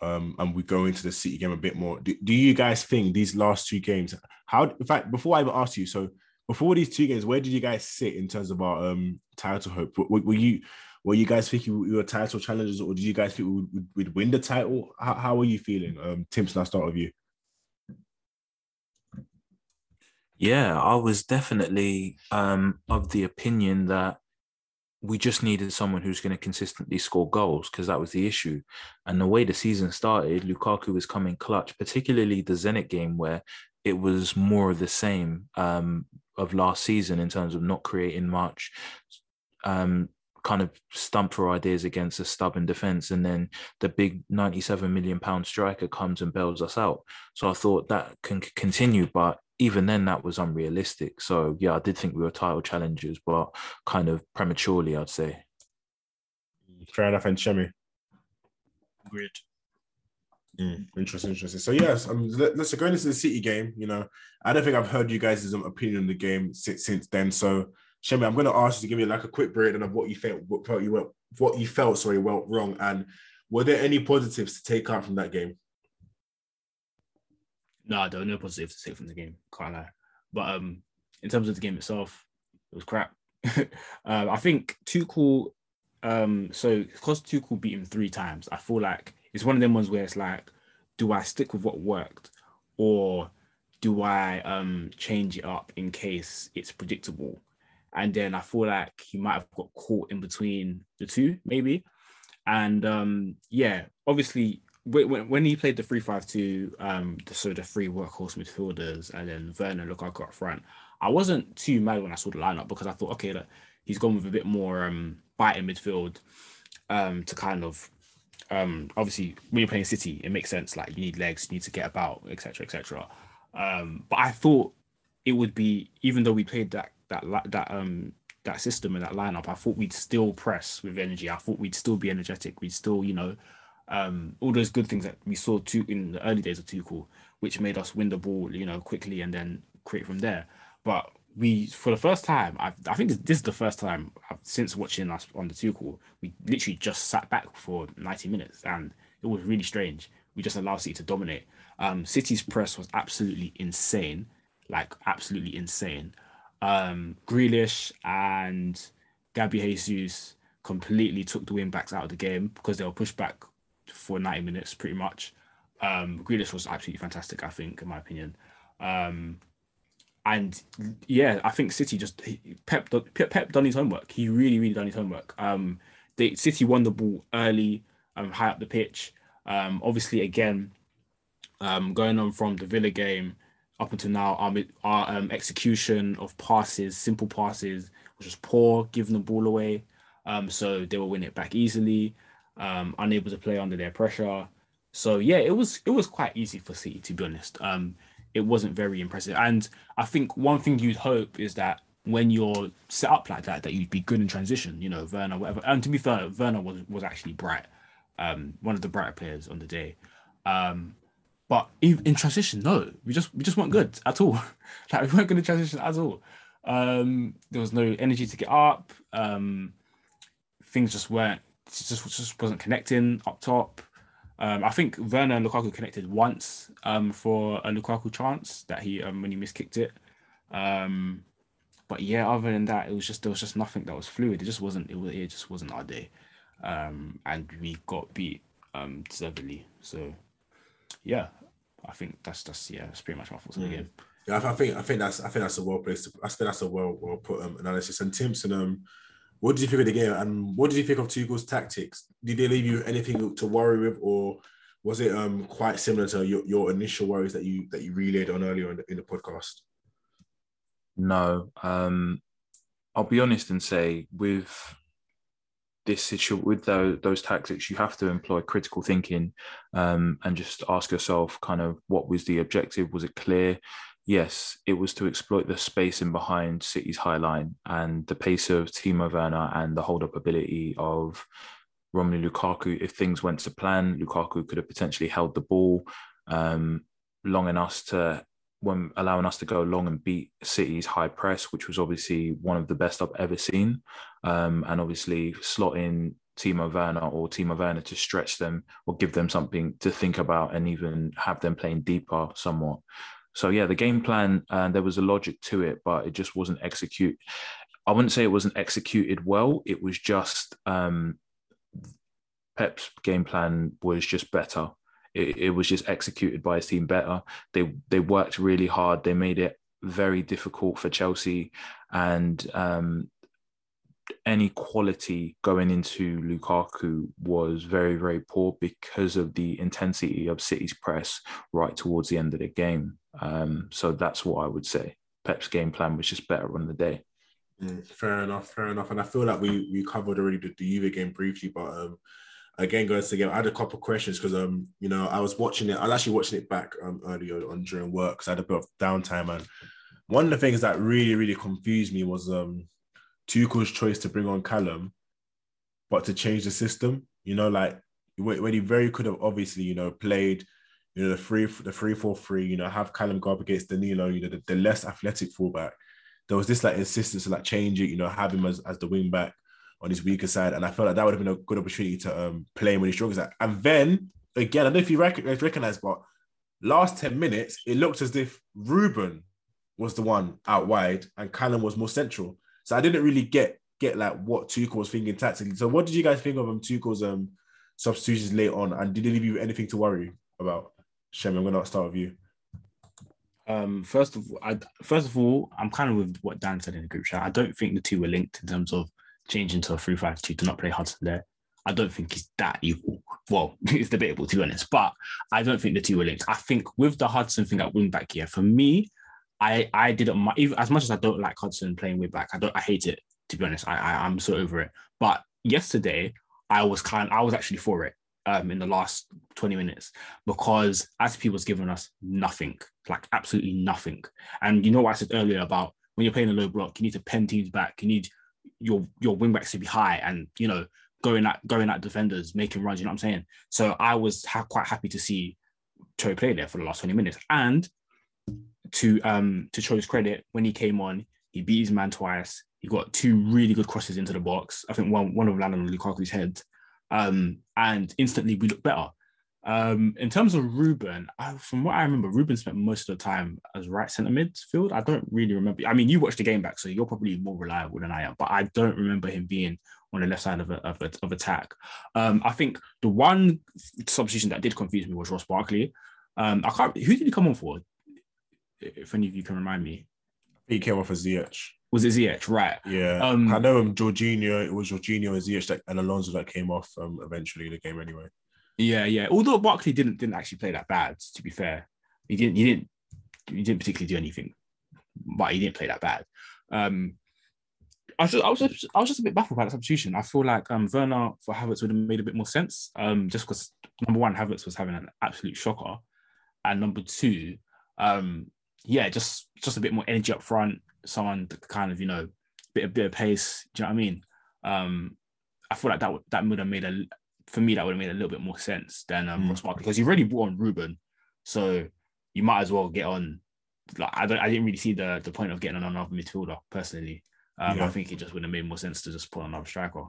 um, and we go into the City game a bit more. Do, do you guys think these last two games? How in fact, before I even ask you, so before these two games, where did you guys sit in terms of our um title hope? Were, were you were you guys thinking we were title challengers, or did you guys think we would, would, would win the title? How, how were you feeling? Um, Timson, I'll start with you. Yeah, I was definitely um, of the opinion that we just needed someone who's going to consistently score goals because that was the issue. And the way the season started, Lukaku was coming clutch, particularly the Zenit game where it was more of the same um, of last season in terms of not creating much, um, kind of stump for ideas against a stubborn defense. And then the big 97 million pound striker comes and bails us out. So I thought that can continue, but even then that was unrealistic. So yeah, I did think we were title challengers, but kind of prematurely, I'd say. Fair enough, and Shemi. Agreed. Mm, interesting, interesting. So yes, um, let, let's go into the City game. You know, I don't think I've heard you guys' um, opinion on the game since since then. So, Shemi, I'm going to ask you to give me like a quick breakdown of what you felt, what felt you went, what you felt, sorry, went wrong, and were there any positives to take out from that game? No, there were no positives to take from the game. Can't lie. But um, in terms of the game itself, it was crap. um, I think Tuchel. Um, so because Tuchel beat him three times, I feel like it's one of them ones where it's like, do I stick with what worked, or do I um change it up in case it's predictable? And then I feel like he might have got caught in between the two, maybe. And um, yeah, obviously when, when- he played the three five two, um, the, so the three workhorse midfielders and then Werner Lukaku up front, I wasn't too mad when I saw the lineup because I thought, okay, look, he's gone with a bit more um bite in midfield, um, to kind of um obviously when you're playing City, it makes sense. Like you need legs, you need to get about, etc. etc. Um, but I thought it would be even though we played that that that um that system and that lineup, I thought we'd still press with energy. I thought we'd still be energetic. We'd still, you know, um, all those good things that we saw too in the early days of Tuchel, which made us win the ball, you know, quickly and then create from there. But we, for the first time, I, I think this, this is the first time I've, since watching us on the Tuchel, we literally just sat back for 90 minutes and it was really strange. We just allowed City to dominate. Um, City's press was absolutely insane, like absolutely insane. Um, Grealish and Gabby Jesus completely took the wing backs out of the game because they were pushed back for 90 minutes pretty much. Um, Grealish was absolutely fantastic, I think, in my opinion. Um, and yeah, I think City just Pep Pep, done his homework. He really, really done his homework. Um, they City won the ball early, um, high up the pitch. Um, obviously, again, um, going on from the Villa game up until now, our, our um, execution of passes, simple passes, was just poor, giving the ball away. Um, so they will win it back easily, um, unable to play under their pressure. So yeah, it was it was quite easy for City to be honest. Um, it wasn't very impressive, and I think one thing you'd hope is that when you're set up like that, that you'd be good in transition. You know, Werner, whatever. And to be fair, Werner was was actually bright, um, one of the brighter players on the day. Um, but in, transition, no, we just we just weren't good at all. like we weren't going to transition at all. Um, there was no energy to get up. Um, things just weren't just just wasn't connecting up top. Um, I think Werner and Lukaku connected once um, for a Lukaku chance that he um, when he miskicked it. Um, but yeah, other than that, it was just there was just nothing that was fluid. It just wasn't. It was. It just wasn't our day, um, and we got beat um, deservedly. So yeah, I think that's that's yeah, that's pretty much my thoughts on the game. Yeah, I, I think I think that's I think that's a well placed. I think that's a well well put um, analysis. And Timson, um, what did you think of the game? And what did you think of Tuchel's tactics? Did they leave you anything to worry with, or was it um quite similar to your, your initial worries that you that you relayed on earlier in the, in the podcast? No, um, I'll be honest and say with this situation with those, those tactics, you have to employ critical thinking um, and just ask yourself, kind of, what was the objective? Was it clear? Yes, it was to exploit the space in behind City's high line and the pace of Timo Werner and the hold up ability of Romelu Lukaku. If things went to plan, Lukaku could have potentially held the ball um, long enough to when allowing us to go long and beat City's high press, which was obviously one of the best I've ever seen. Um, and obviously slot in Timo Werner or Timo Werner to stretch them or give them something to think about and even have them playing deeper somewhat. So yeah, the game plan and uh, there was a logic to it, but it just wasn't execute. I wouldn't say it wasn't executed well. It was just um, Pep's game plan was just better it, it was just executed by his team better. They they worked really hard. They made it very difficult for Chelsea, and um, any quality going into Lukaku was very, very poor because of the intensity of City's press right towards the end of the game. Um, so that's what I would say. Pep's game plan was just better on the day. Mm, fair enough, fair enough. And I feel like we we covered already the, the Juve game briefly, but um, again to game, I had a couple questions because um you know I was watching it. I was actually watching it back um earlier on during work because I had a bit of downtime and one of the things that really really confused me was um Tuchel's choice to bring on Callum, but to change the system. You know, like when he very could have obviously you know played. You know the three, the three, four, three. You know, have Callum go up against Danilo. You know, the, the less athletic fullback. There was this like insistence to like change it. You know, have him as, as the wing back on his weaker side. And I felt like that would have been a good opportunity to um, play him when he struggles at. And then again, I don't know if you recognize, recognize, but last 10 minutes, it looked as if Ruben was the one out wide and Callum was more central. So I didn't really get get like what Tuchel was thinking tactically. So what did you guys think of um, Tuchel's um, substitutions late on? And did it leave you anything to worry about? Shem, I'm gonna start with you. Um, first of all, I, first of all, I'm kind of with what Dan said in the group chat. I don't think the two were linked in terms of changing to a 3-5-2 to not play Hudson there. I don't think he's that evil. Well, it's debatable to be honest, but I don't think the two are linked. I think with the Hudson thing at wing back here, for me, I I didn't even as much as I don't like Hudson playing wing back. I don't I hate it to be honest. I, I I'm so over it. But yesterday I was kind I was actually for it um in the last 20 minutes because Azpi was giving us nothing, like absolutely nothing. And you know what I said earlier about when you're playing a low block, you need to pen teams back. You need your your wing backs to be high and you know going at going at defenders, making runs. You know what I'm saying? So I was ha- quite happy to see Cho play there for the last 20 minutes. And to um to Cho's credit, when he came on, he beat his man twice. He got two really good crosses into the box. I think one one of them landed on Lukaku's head. Um, and instantly we look better. Um, in terms of Ruben, I, from what I remember, Ruben spent most of the time as right centre midfield. I don't really remember. I mean, you watched the game back, so you're probably more reliable than I am. But I don't remember him being on the left side of a, of, a, of attack. Um, I think the one substitution that did confuse me was Ross Barkley. Um, I can't. Who did he come on for? If any of you can remind me, he came off as Ziyech. Was it Ziyech? Right. Yeah. Um, I know him. Jorginho. It was Jorginho and Ziyech that, and Alonso that came off um, eventually in the game anyway. Yeah, yeah. Although Barkley didn't didn't actually play that bad, to be fair, he didn't he didn't he didn't particularly do anything, but he didn't play that bad. Um, I was just, I was just, I was just a bit baffled by the substitution. I feel like um, Werner for Havertz would have made a bit more sense. Um, just because number one, Havertz was having an absolute shocker, and number two, um, yeah, just just a bit more energy up front. Someone to kind of you know, bit a bit of pace. Do you know what I mean? Um, I feel like that would that would have made a for me, that would have made a little bit more sense than um, mm. Ross Barkley because you've already brought on Ruben, so you might as well get on. Like I don't, I didn't really see the the point of getting on another midfielder personally. Um, yeah. I think it just would have made more sense to just put on another striker.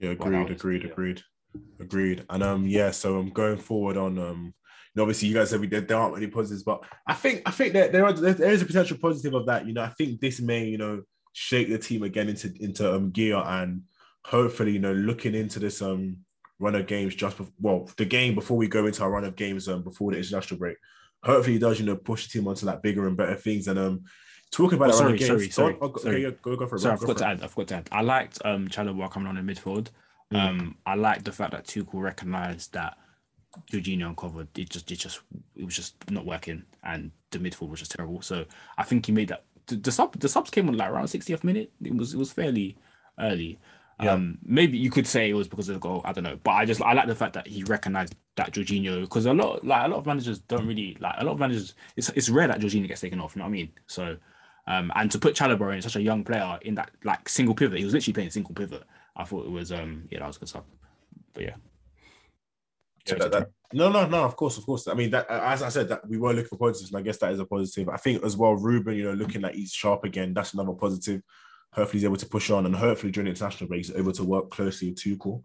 Yeah, agreed, agreed, agreed, agreed. And um, yeah, so I'm going forward on um. Obviously, you guys said we, there, aren't many positives, but I think I think that there are there is a potential positive of that. You know, I think this may you know shake the team again into into um gear and hopefully you know looking into this um run of games just before, well, the game before we go into our run of games um, before the international break. Hopefully, he does you know push the team onto like bigger and better things. And um, talking about oh, sorry, sorry, games, sorry, oh, sorry. Okay, go, go for it. Sorry, I forgot to add. I forgot to add. I liked um Chalobah coming on in midfield. Mm. Um, I liked the fact that Tuchel recognised that Jorginho uncovered. It just, it just, it was just not working, and the midfield was just terrible. So I think he made that. The, the sub, the subs came on like around 60th minute. It was, it was fairly early. Yeah. Um, maybe you could say it was because of the goal. I don't know, but I just I like the fact that he recognized that Jorginho because a lot like a lot of managers don't really like a lot of managers. It's it's rare that Jorginho gets taken off. You know what I mean? So, um, and to put Chalobah in such a young player in that like single pivot, he was literally playing single pivot. I thought it was um yeah that was good stuff. But yeah. Yeah, that, that, no, no, no. Of course, of course. I mean, that as I said, that we were looking for positives, and I guess that is a positive. I think as well, Ruben, you know, looking like he's sharp again. That's another positive. Hopefully, he's able to push on, and hopefully during the international break, he's able to work closely with Tuchel.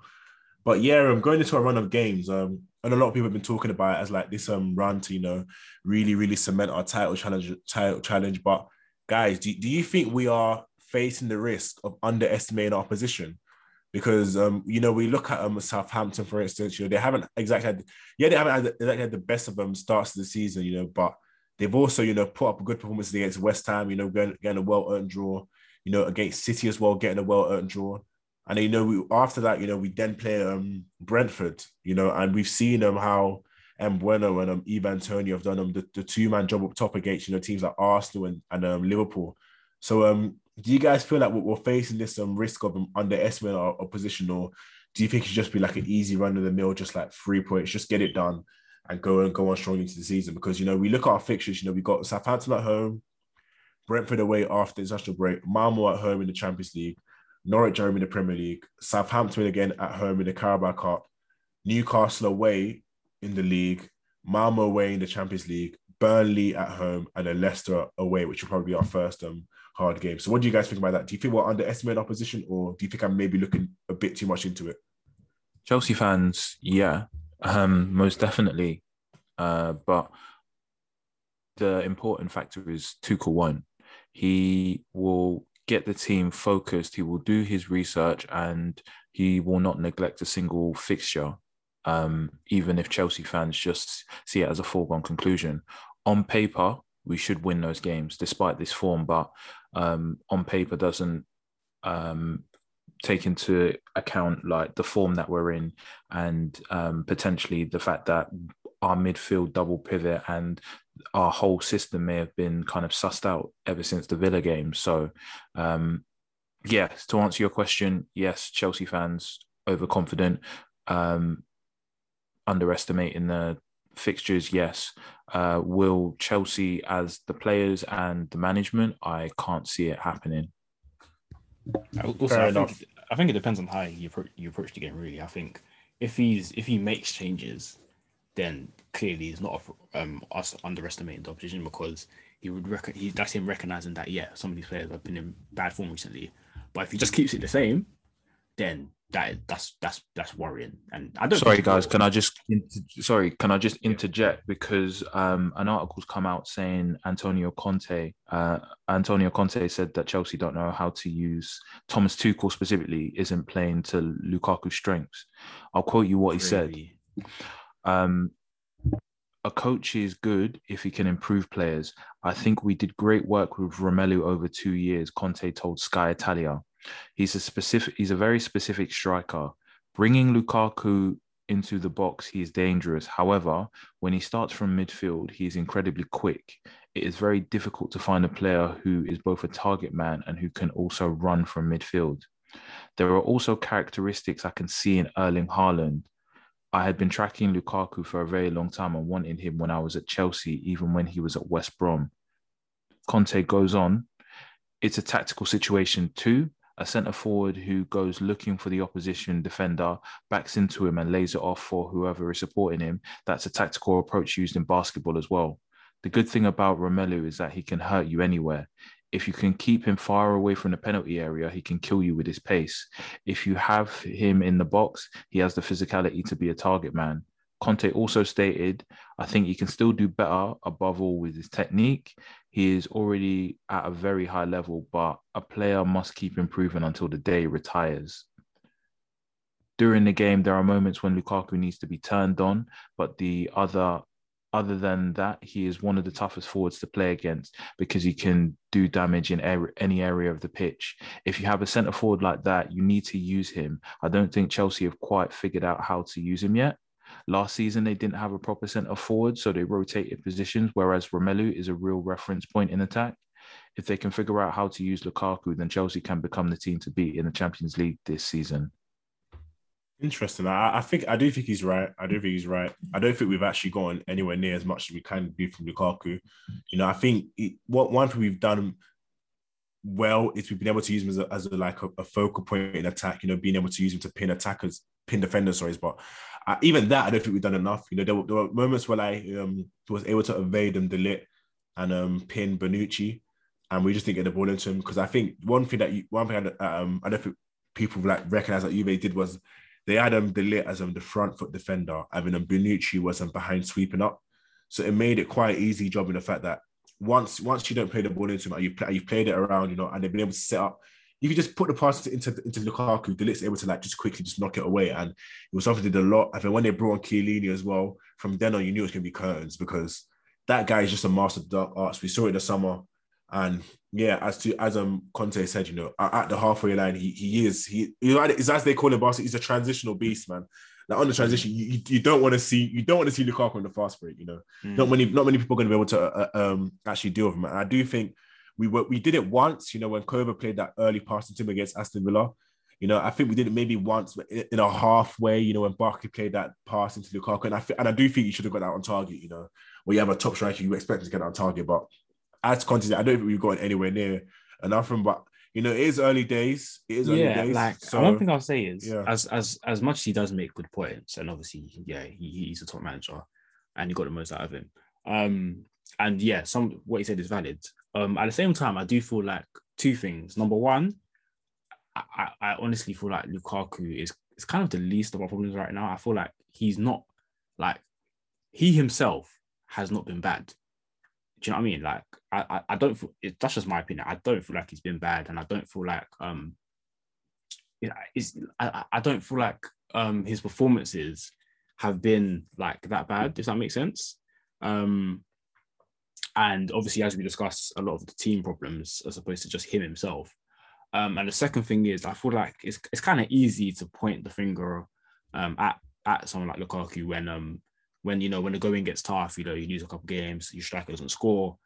But yeah, I'm going into a run of games. Um, and a lot of people have been talking about it as like this um run to you know really really cement our title challenge title challenge. But guys, do, do you think we are facing the risk of underestimating our position? Because um, you know we look at um Southampton for instance, you know they haven't exactly had yeah they haven't had, exactly had the best of them starts of the season, you know, but they've also you know put up a good performance against West Ham, you know, getting, getting a well earned draw, you know, against City as well, getting a well earned draw, and then, you know we, after that, you know, we then play um Brentford, you know, and we've seen um, how. Mbeumo and um, Ivan Toney have done um, the, the two man job up top against you know teams like Arsenal and, and um, Liverpool. So um, do you guys feel like we're facing this um, risk of underestimating our opposition, or do you think it should just be like an easy run of the mill, just like three points, just get it done and go and go on strong into the season? Because you know we look at our fixtures, you know we got Southampton at home, Brentford away after the international break, Malmo at home in the Champions League, Norwich home in the Premier League, Southampton again at home in the Carabao Cup, Newcastle away in the league, Malmo away in the Champions League, Burnley at home, and then Leicester away, which will probably be our first um hard game. So what do you guys think about that? Do you think we're underestimating opposition or do you think I'm maybe looking a bit too much into it? Chelsea fans, yeah, um, most definitely. Uh, but the important factor is Tuchel one. He will get the team focused. He will do his research and he will not neglect a single fixture, um, even if Chelsea fans just see it as a foregone conclusion. On paper, we should win those games despite this form, but um, on paper doesn't um, take into account like the form that we're in and um, potentially the fact that our midfield double pivot and our whole system may have been kind of sussed out ever since the Villa game. So, um, yes, to answer your question, yes, Chelsea fans overconfident, um, underestimating the fixtures, yes. Uh, will Chelsea, as the players and the management, I can't see it happening. Also, I think, I think, it depends on how you approach, you approach the game. Really, I think if he's if he makes changes, then clearly he's not um, us underestimating the opposition because he would reckon he that's him recognizing that yeah some of these players have been in bad form recently. But if he just keeps it the same, then that that's that's that's worrying. And I don't. Sorry, guys. Can I just sorry? Can I just interject because um, an article's come out saying Antonio Conte. Uh, Antonio Conte said that Chelsea don't know how to use Thomas Tuchel specifically isn't playing to Lukaku's strengths. I'll quote you what he said. Um, a coach is good if he can improve players. I think we did great work with Romelu over two years. Conte told Sky Italia. He's a specific. He's a very specific striker. Bringing Lukaku into the box, he is dangerous. However, when he starts from midfield, he is incredibly quick. It is very difficult to find a player who is both a target man and who can also run from midfield. There are also characteristics I can see in Erling Haaland. I had been tracking Lukaku for a very long time and wanted him when I was at Chelsea, even when he was at West Brom. Conte goes on, it's a tactical situation too, a centre forward who goes looking for the opposition defender, backs into him and lays it off for whoever is supporting him. That's a tactical approach used in basketball as well. The good thing about Romelu is that he can hurt you anywhere. If you can keep him far away from the penalty area, he can kill you with his pace. If you have him in the box, he has the physicality to be a target man. Conte also stated, I think he can still do better above all with his technique. He is already at a very high level, but a player must keep improving until the day retires. During the game, there are moments when Lukaku needs to be turned on, but the other other than that, he is one of the toughest forwards to play against because he can do damage in any area of the pitch. If you have a centre forward like that, you need to use him. I don't think Chelsea have quite figured out how to use him yet. Last season, they didn't have a proper centre forward, so they rotated positions, whereas Romelu is a real reference point in attack. if they can figure out how to use Lukaku, then Chelsea can become the team to beat in the Champions League this season. Interesting. I, I think I do think he's right. I do think he's right. I don't think we've actually gone anywhere near as much as we can do from Lukaku. You know, I think it, what one thing we've done well is we've been able to use him as a, as a like a, a, focal point in attack. You know, being able to use him to pin attackers, pin defenders. Sorry, but uh, even that I don't think we've done enough. You know, there, were, there were moments where I um, was able to evade and delete and um, pin Bonucci, and we just didn't get the ball into him because I think one thing that you, one thing I, um, I don't think people like recognize that Juve did was they had um De Ligt as um the front foot defender, and then um, Bonucci was um, behind sweeping up. So it made it quite easy job in the fact that once once you don't play the ball into him, you play, you've played it around, you know, and they've been able to set up. You can just put the pass into into Lukaku. De Ligt's able to like just quickly just knock it away, and it was something they did a lot. I think when they brought on Chiellini as well, from then on you knew it was going to be curtains because that guy is just a master of dark arts. We saw it in the summer, and yeah, as to as um Conte said, you know, at the halfway line, he he is he is as they call him, Barca. He's a transitional beast, man. Like on the transition, you, you don't want to see you don't want to see Lukaku on the fast break. You know, mm. not many not many people are going to be able to uh, um actually deal with him. And I do think we were we did it once. You know, when Kova played that early passing team against Aston Villa. You know, I think we did it maybe once in a halfway. You know, when Barkley played that pass into Lukaku, and I and I do think you should have got that on target. You know, where you have a top striker, you expect to get that on target, but as Conte, I don't think we've gotten anywhere near enough from, but you know, it is early days. It is early yeah, days. Like so, one thing I'll say is, yeah. as as as much as he does make good points, and obviously, yeah, he, he's a top manager, and he got the most out of him. Um, and yeah, some what he said is valid. Um, at the same time, I do feel like two things. Number one, I, I honestly feel like Lukaku is is kind of the least of our problems right now. I feel like he's not like he himself has not been bad. Do you know what I mean? Like, I, I, I don't feel it, that's just my opinion. I don't feel like he's been bad, and I don't feel like um, it's I, I don't feel like um his performances have been like that bad. Does that make sense? Um, and obviously, as we discussed, a lot of the team problems as opposed to just him himself. Um, and the second thing is, I feel like it's it's kind of easy to point the finger um at at someone like Lukaku when um when you know when the going gets tough, you know, you lose a couple games, your striker doesn't score.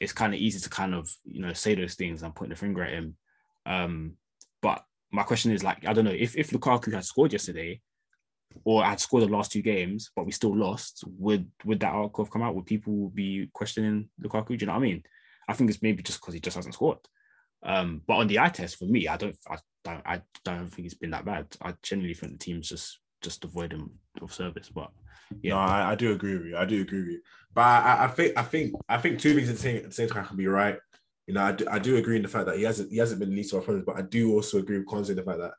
It's kind of easy to kind of you know say those things and point the finger at him. Um, but my question is like, I don't know if if Lukaku had scored yesterday, or had scored the last two games, but we still lost, would would that article have come out? Would people be questioning Lukaku? Do you know what I mean? I think it's maybe just because he just hasn't scored. Um, but on the eye test, for me, I don't, I don't, I don't think it's been that bad. I generally think the team's just just avoid him of service. But yeah, no, I, I, do agree with you. I do agree with you. But I, I think I think I think two things at the same, at the same time can be right. You know, I do, I do agree in the fact that he hasn't he hasn't been least of our problems, but I do also agree with Conte in the fact that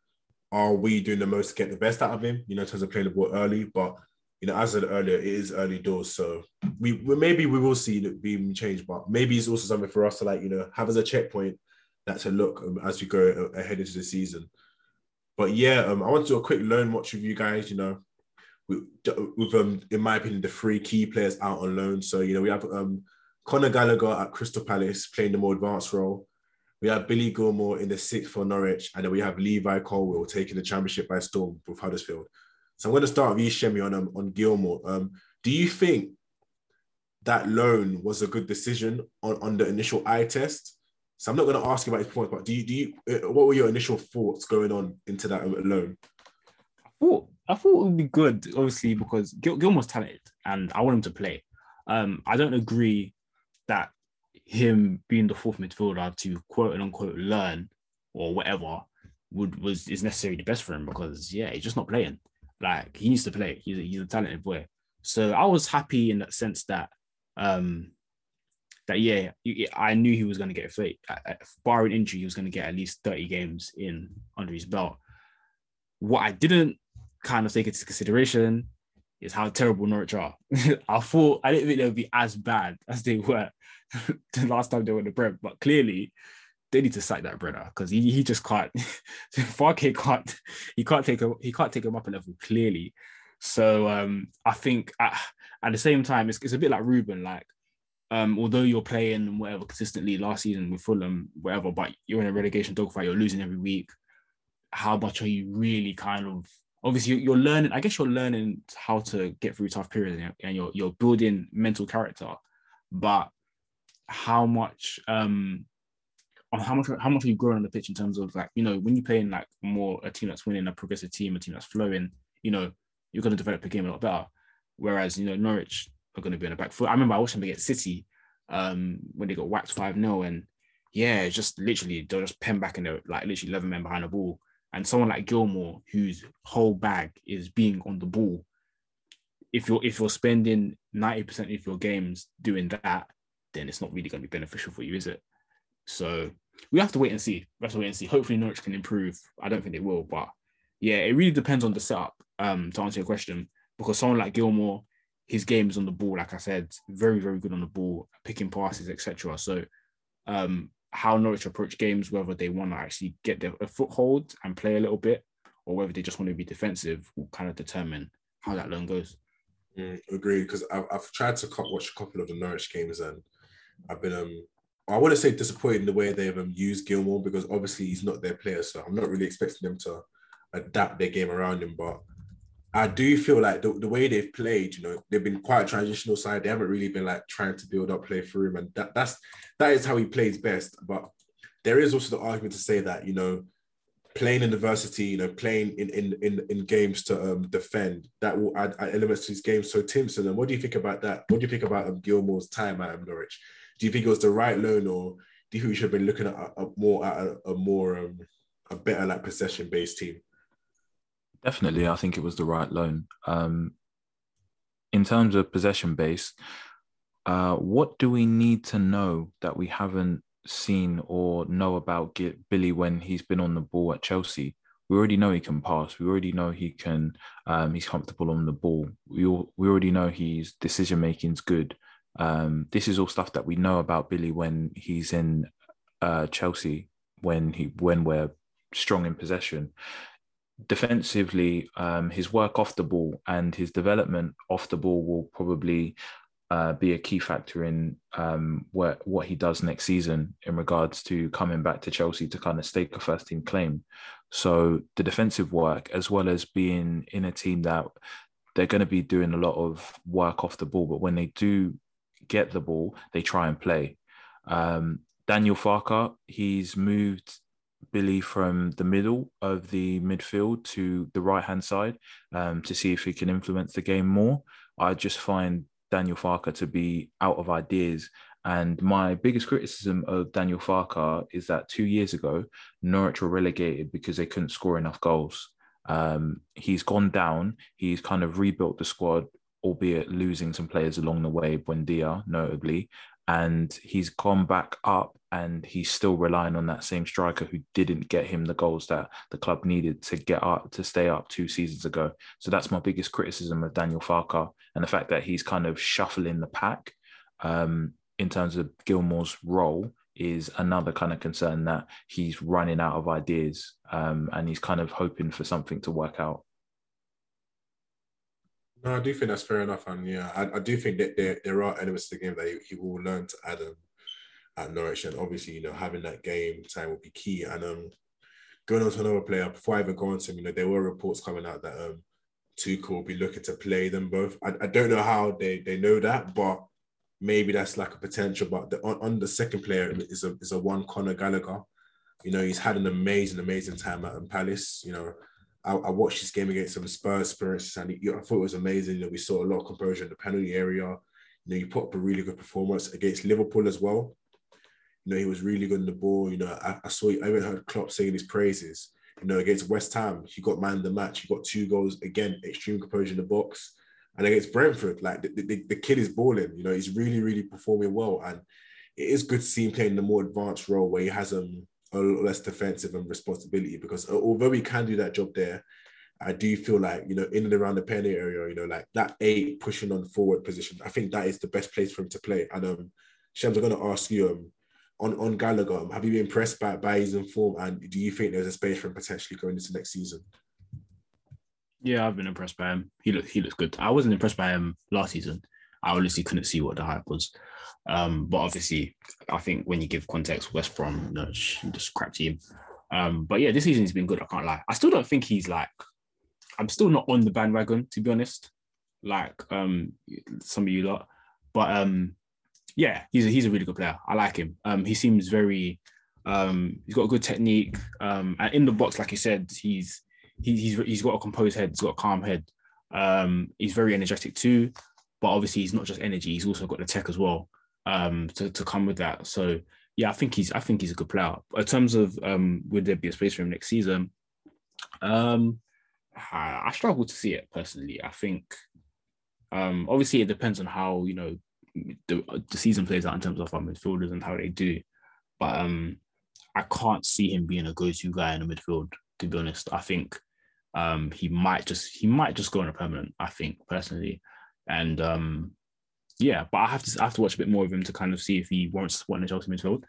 are we doing the most to get the best out of him? You know, in terms of playing the ball early, but you know, as I said earlier, it is early doors, so we, we maybe we will see it being changed, but maybe it's also something for us to like you know have as a checkpoint that to look um, as we go ahead into the season. But yeah, um, I want to do a quick loan watch with you guys. You know, with, with um, in my opinion, the three key players out on loan. So you know, we have um, Gallagher at Crystal Palace playing the more advanced role. We have Billy Gilmour in the sixth for Norwich, and then we have Levi Colwill taking the championship by storm with Huddersfield. So I'm going to start with you, on um, on Gilmour. Um, do you think that loan was a good decision on, on the initial eye test? So I'm not going to ask you about his points, but do you do you uh, what were your initial thoughts going on into that loan? I thought I thought it would be good, obviously, because Gil- Gilmour's talented and I want him to play. Um, I don't agree that him being the fourth midfielder to quote unquote learn or whatever would was is necessarily the best for him because yeah, he's just not playing. Like he needs to play. He's a, he's a talented boy. So I was happy in that sense that um that yeah, I knew he was going to get a fate. Barring injury, he was going to get at least 30 games in under his belt. What I didn't kind of take into consideration is how terrible Norwich are. I thought I didn't think they would be as bad as they were the last time they were in the Prem, but clearly they need to sack that Brenner because he, he just can't. Farke can't he can't take a he can't take him up a level clearly. So um, I think at, at the same time it's, it's a bit like Ruben like um, although you're playing whatever consistently last season with Fulham, whatever, but you're in a relegation dogfight, you're losing every week. How much are you really kind of obviously you're learning? I guess you're learning how to get through tough periods and you're you're building mental character, but how much um how much how much are you growing on the pitch in terms of like you know when you're playing like more a team that's winning a progressive team a team that's flowing you know you're going to develop a game a lot better. Whereas you know Norwich are going to be on the back foot. I remember I watched them against City um when they got whacked 5-0 and yeah just literally they'll just pen back in there like literally 11 men behind the ball and someone like Gilmour whose whole bag is being on the ball if you're if you're spending 90% of your games doing that then it's not really going to be beneficial for you is it so we have to wait and see. We have to wait and see. Hopefully Norwich can improve. I don't think they will, but yeah, it really depends on the setup. Um, to answer your question, because someone like Gilmour, his game is on the ball. Like I said, very very good on the ball, picking passes, etc. So, um, how Norwich approach games, whether they want to actually get their a foothold and play a little bit, or whether they just want to be defensive, will kind of determine how that loan goes. Mm, agree, because I've, I've tried to watch a couple of the Norwich games and I've been um I want to say disappointed in the way they've um, used Gilmour because obviously he's not their player, so I'm not really expecting them to adapt their game around him. But I do feel like the, the way they've played, you know, they've been quite a transitional side. They haven't really been like trying to build up play through him, and that that's that is how he plays best. But there is also the argument to say that you know, playing in diversity, you know, playing in in in, in games to um, defend that will add, add, elements to his game. So Timson, and what do you think about that? What do you think about um, Gilmour's time at um, Norwich? do you think it was the right loan, or do you think we should have been looking at a, a more at a, a more um, a better like possession based team? Definitely, I think it was the right loan. Um, in terms of possession base, uh, what do we need to know that we haven't seen or know about Billy when he's been on the ball at Chelsea? We already know he can pass. We already know he can. Um, he's comfortable on the ball. We all, we already know his decision making is good. Um, this is all stuff that we know about Billy when he's in uh, Chelsea, when he when we're strong in possession. Defensively, um, his work off the ball and his development off the ball will probably uh, be a key factor in um, what what he does next season in regards to coming back to Chelsea to kind of stake a first team claim. So the defensive work, as well as being in a team that they're going to be doing a lot of work off the ball, but when they do get the ball, they try and play. Um, Daniel Farke, he's moved Billy from the middle of the midfield to the right hand side um, to see if he can influence the game more. I just find Daniel Farke to be out of ideas. And my biggest criticism of Daniel Farke is that two years ago, Norwich were relegated because they couldn't score enough goals. Um, he's gone down. He's kind of rebuilt the squad albeit losing some players along the way, Buendia notably. And he's gone back up and he's still relying on that same striker who didn't get him the goals that the club needed to get up to stay up two seasons ago. So that's my biggest criticism of Daniel Farke and the fact that he's kind of shuffling the pack um, in terms of Gilmour's role is another kind of concern that he's running out of ideas um, and he's kind of hoping for something to work out. No, I do think that's fair enough, and yeah, I, I do think that there, there are elements to the game that he, he will learn to add um, at Norwich, and obviously, you know, having that game time will be key. And um, going on to another player before I even go on to him, you know, there were reports coming out that um, Tuchel will be looking to play them both. I, I don't know how they they know that, but maybe that's like a potential. But the, on, on the second player is a is a one Conor Gallagher. You know, he's had an amazing, amazing time at um, Palace. You know, I, I, watched this game against some Spurs experiences, and I thought it was amazing. You know, we saw a lot of composure in the penalty area. You know, he put up a really good performance against Liverpool as well. You know, he was really good in the ball. You know, I, I saw, I even heard Klopp saying his praises. You know, against West Ham, he got man the match. He got two goals again, extreme composure in the box. And against Brentford, like the, the, the kid is balling. You know, he's really, really performing well. And it is good to see him playing the more advanced role where he has um a lot less defensive and responsibility because although he can do that job there, I do feel like, you know, in and around the penalty area, you know, like that eight pushing on forward position, I think that is the best place for him to play. And um, Shams, I'm going to ask you um, on, on Gallagher, have you been impressed by, by his inform and do you think there's a space for him potentially going into next season? Yeah, I've been impressed by him. He looks he looks good. I wasn't impressed by him last season. I honestly couldn't see what the hype was. Um, but obviously, I think when you give context, West Brom, you know, just crap team. Um, but yeah, this season he's been good. I can't lie. I still don't think he's like. I'm still not on the bandwagon to be honest. Like um, some of you lot, but um, yeah, he's a, he's a really good player. I like him. Um, he seems very, um, he's got a good technique. Um, and in the box, like you said, he's he, he's he's got a composed head. He's got a calm head. Um, he's very energetic too, but obviously he's not just energy. He's also got the tech as well. Um, to to come with that. So yeah, I think he's I think he's a good player. In terms of um, would there be a space for him next season? Um, I, I struggle to see it personally. I think um, obviously it depends on how you know the, the season plays out in terms of our midfielders and how they do. But um, I can't see him being a go-to guy in the midfield. To be honest, I think um, he might just he might just go on a permanent. I think personally, and um, yeah, but I have to I have to watch a bit more of him to kind of see if he warrants in the Chelsea midfield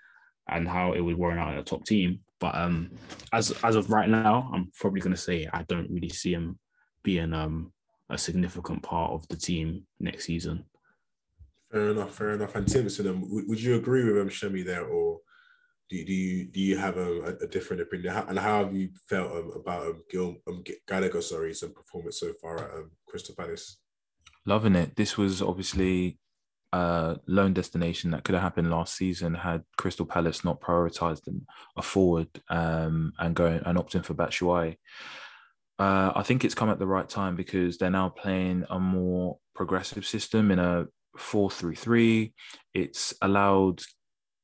and how it would warrant out in a top team. But um, as as of right now, I'm probably going to say I don't really see him being um a significant part of the team next season. Fair enough, fair enough. And Timson, um, would you agree with um, Shemi there, or do, do you do you have a, a different opinion? And how have you felt um, about um, Gil um, Gallagher, sorry, some performance so far at um, Crystal Palace? Loving it. This was obviously a loan destination that could have happened last season had Crystal Palace not prioritised a forward um, and going and opting for Batshuayi. Uh, I think it's come at the right time because they're now playing a more progressive system in a 4-3-3. It's allowed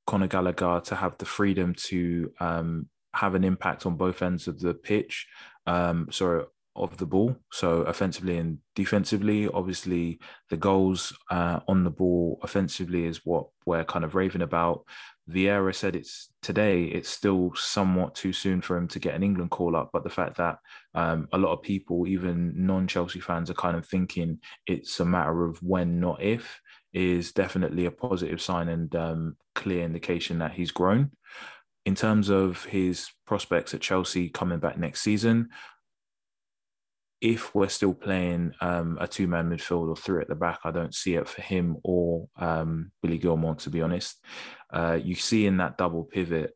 Conor Gallagher to have the freedom to um, have an impact on both ends of the pitch. Um, sorry, of the ball. So offensively and defensively, obviously the goals uh, on the ball offensively is what we're kind of raving about. Vieira said it's today. It's still somewhat too soon for him to get an England call up, but the fact that um, a lot of people, even non-Chelsea fans, are kind of thinking it's a matter of when, not if, is definitely a positive sign and um, clear indication that he's grown. In terms of his prospects at Chelsea coming back next season, if we're still playing um, a two man midfield or three at the back, I don't see it for him or um, Billy Gilmour, to be honest. Uh, you see in that double pivot,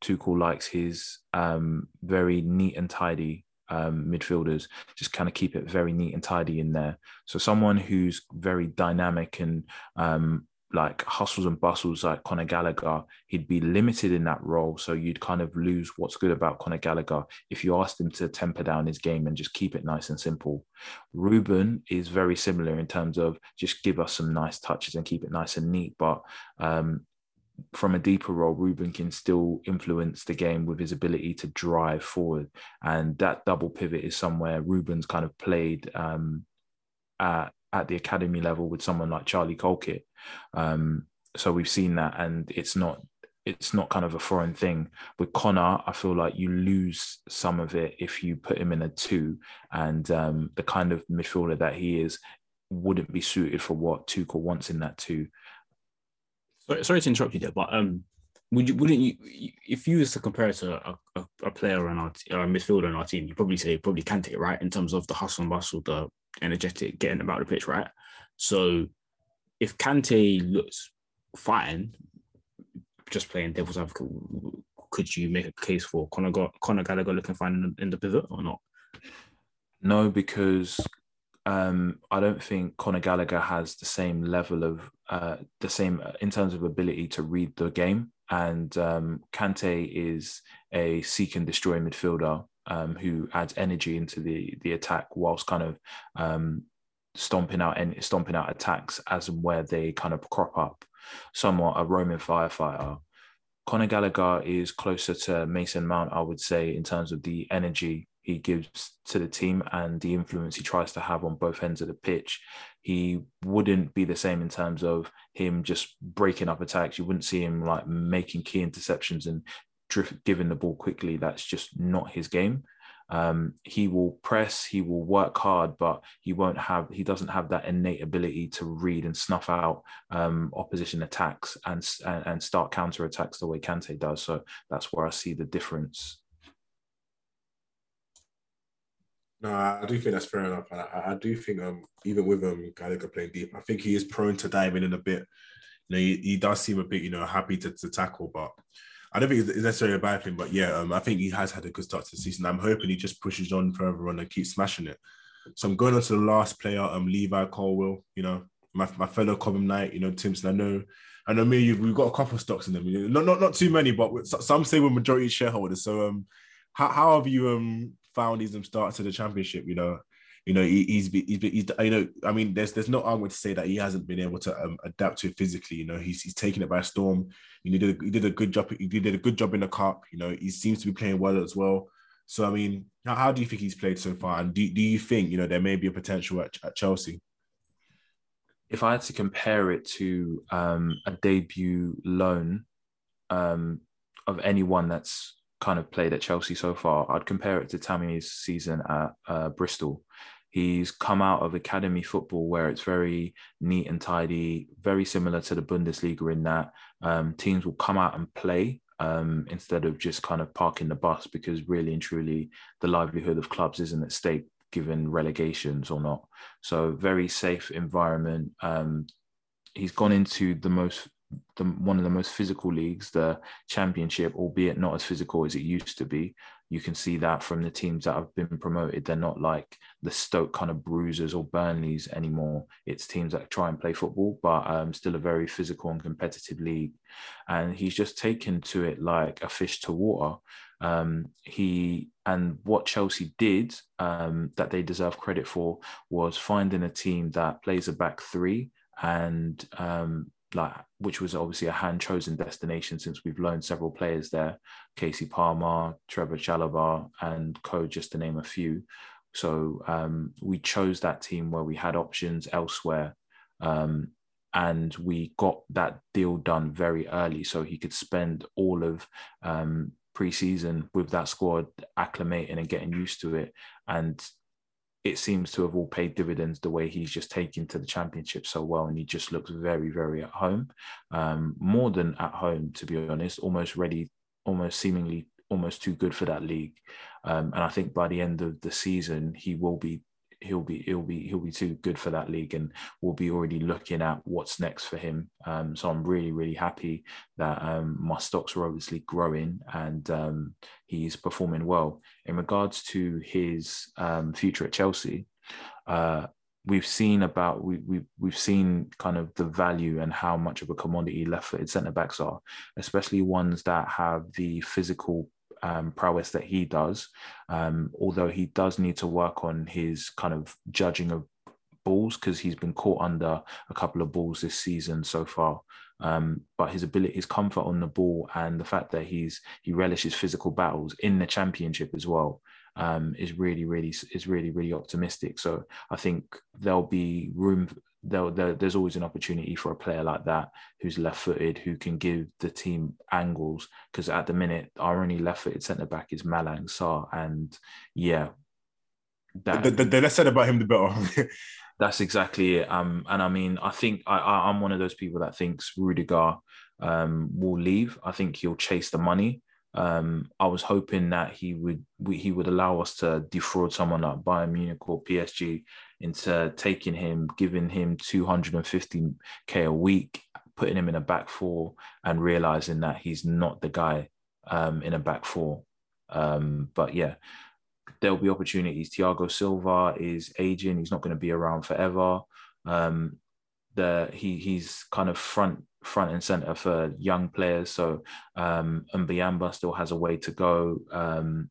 Tuchel likes his um, very neat and tidy um, midfielders, just kind of keep it very neat and tidy in there. So someone who's very dynamic and um, like hustles and bustles like Conor Gallagher, he'd be limited in that role. So you'd kind of lose what's good about Conor Gallagher if you asked him to temper down his game and just keep it nice and simple. Ruben is very similar in terms of just give us some nice touches and keep it nice and neat. But um, from a deeper role, Ruben can still influence the game with his ability to drive forward. And that double pivot is somewhere Ruben's kind of played um, at at the academy level with someone like Charlie Colkett. Um, so we've seen that, and it's not it's not kind of a foreign thing. With Conor, I feel like you lose some of it if you put him in a two, and um, the kind of midfielder that he is wouldn't be suited for what Tuchel wants in that two. Sorry, sorry to interrupt you there, but um, would you wouldn't you if you was to compare it to a, a, a player on our a midfielder on our team, you probably say probably Kante it right in terms of the hustle and bustle, the energetic, getting about the pitch, right? So if Kante looks fine, just playing devil's advocate, could you make a case for Conor, Conor Gallagher looking fine in the, in the pivot or not? No, because um, I don't think Conor Gallagher has the same level of uh, the same uh, in terms of ability to read the game. And um, Kante is a seek and destroy midfielder um, who adds energy into the the attack whilst kind of um, stomping out and stomping out attacks as and where they kind of crop up. Somewhat a roaming firefighter. Conor Gallagher is closer to Mason Mount, I would say, in terms of the energy he gives to the team and the influence he tries to have on both ends of the pitch. He wouldn't be the same in terms of him just breaking up attacks. You wouldn't see him like making key interceptions and giving the ball quickly. That's just not his game. Um, he will press, he will work hard, but he won't have, he doesn't have that innate ability to read and snuff out um, opposition attacks and, and, and start counter attacks the way Kante does. So that's where I see the difference. No, I do think that's fair enough, I, I do think um even with um Gallagher playing deep, I think he is prone to diving in a bit. You know, he, he does seem a bit you know happy to, to tackle, but I don't think it's necessarily a bad thing, but yeah, um, I think he has had a good start to the season. I'm hoping he just pushes on further on and keeps smashing it. So I'm going on to the last player, um, Levi Colwill. You know, my, my fellow Cobham Knight, you know, Timson. I know, I know me. We've got a couple of stocks in them. Not not not too many, but some say we're majority shareholders. So um, how how have you um found these um starts to the championship? You know, you know he, he's he's he's you know I mean there's there's no argument to say that he hasn't been able to um, adapt to it physically. You know he's he's taken it by storm. You know, he did a, he did a good job. He did a good job in the cup. You know he seems to be playing well as well. So I mean, how, how do you think he's played so far? And do do you think you know there may be a potential at, at Chelsea? If I had to compare it to um, a debut loan um, of anyone that's kind of played at Chelsea so far, I'd compare it to Tammy's season at uh, Bristol. He's come out of academy football where it's very neat and tidy, very similar to the Bundesliga in that um, teams will come out and play um, instead of just kind of parking the bus because really and truly the livelihood of clubs isn't at stake given relegations or not. So very safe environment. Um, he's gone into the most the, one of the most physical leagues, the championship, albeit not as physical as it used to be you can see that from the teams that have been promoted. They're not like the Stoke kind of bruisers or Burnleys anymore. It's teams that try and play football, but um, still a very physical and competitive league. And he's just taken to it like a fish to water. Um, he and what Chelsea did um, that they deserve credit for was finding a team that plays a back three and um, like which was obviously a hand chosen destination since we've loaned several players there, Kasey Palmer, Trevoh Chalobah, and Co, just to name a few. So um, we chose that team where we had options elsewhere. Um, and we got that deal done very early so he could spend all of um, preseason with that squad acclimating and getting used to it and it seems to have all paid dividends the way he's just taken to the championship so well and he just looks very very at home. Um, more than at home to be honest almost ready almost seemingly almost too good for that league. Um, and i think by the end of the season he will be he'll be he'll be he'll be too good for that league and we'll be already looking at what's next for him. Um, so i'm really really happy that um, my stocks are obviously growing and um, he's performing well. In regards to his um, future at chelsea uh, we've seen about we, we we've seen kind of the value and how much of a commodity left-footed centre backs are especially ones that have the physical um, prowess that he does. Um, although he does need to work on his kind of judging of balls because he's been caught under a couple of balls this season so far. Um, but his ability, his comfort on the ball, and the fact that he's he relishes physical battles in the championship as well um, is really, really is really, really optimistic. So I think there'll be room there's always an opportunity for a player like that who's left-footed who can give the team angles. Because at the minute, our only left-footed centre back is Malang Sarr, and yeah, that, the, the, the less said about him, the better. that's exactly it. Um, and I mean, I think I, I, am one of those people that thinks Rudiger um, will leave. I think he'll chase the money. Um, I was hoping that he would he would allow us to defraud someone like Bayern Munich or PSG into taking him, giving him 250k a week, putting him in a back four, and realizing that he's not the guy um, in a back four. Um, but yeah, there'll be opportunities. Thiago Silva is aging; he's not going to be around forever. Um, the he he's kind of front front and center for young players. So um, still has a way to go. Um,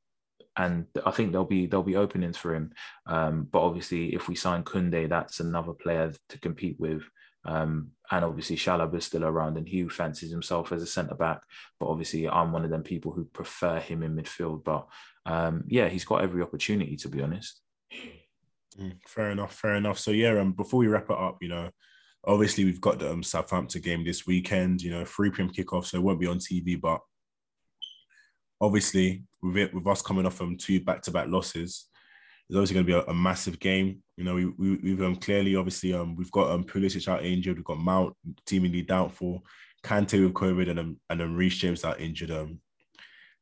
and I think there'll be there'll be openings for him. Um, but obviously, if we sign Koundé, that's another player to compete with. Um, and obviously, Chalobah is still around, and he fancies himself as a centre back. But obviously, I'm one of them people who prefer him in midfield. But um, yeah, he's got every opportunity to be honest. Mm, fair enough, fair enough. So yeah, um, before we wrap it up, you know, obviously we've got the um, Southampton game this weekend. You know, 3 p.m. kickoff, so it won't be on TV, but obviously with it with us coming off from two back-to-back losses, it's obviously going to be a, a, massive game. You know, we, we have um, clearly obviously um we've got um Pulisic out injured, we've got Mount seemingly doubtful, Kante with COVID, and um and then Reece James out injured. Um,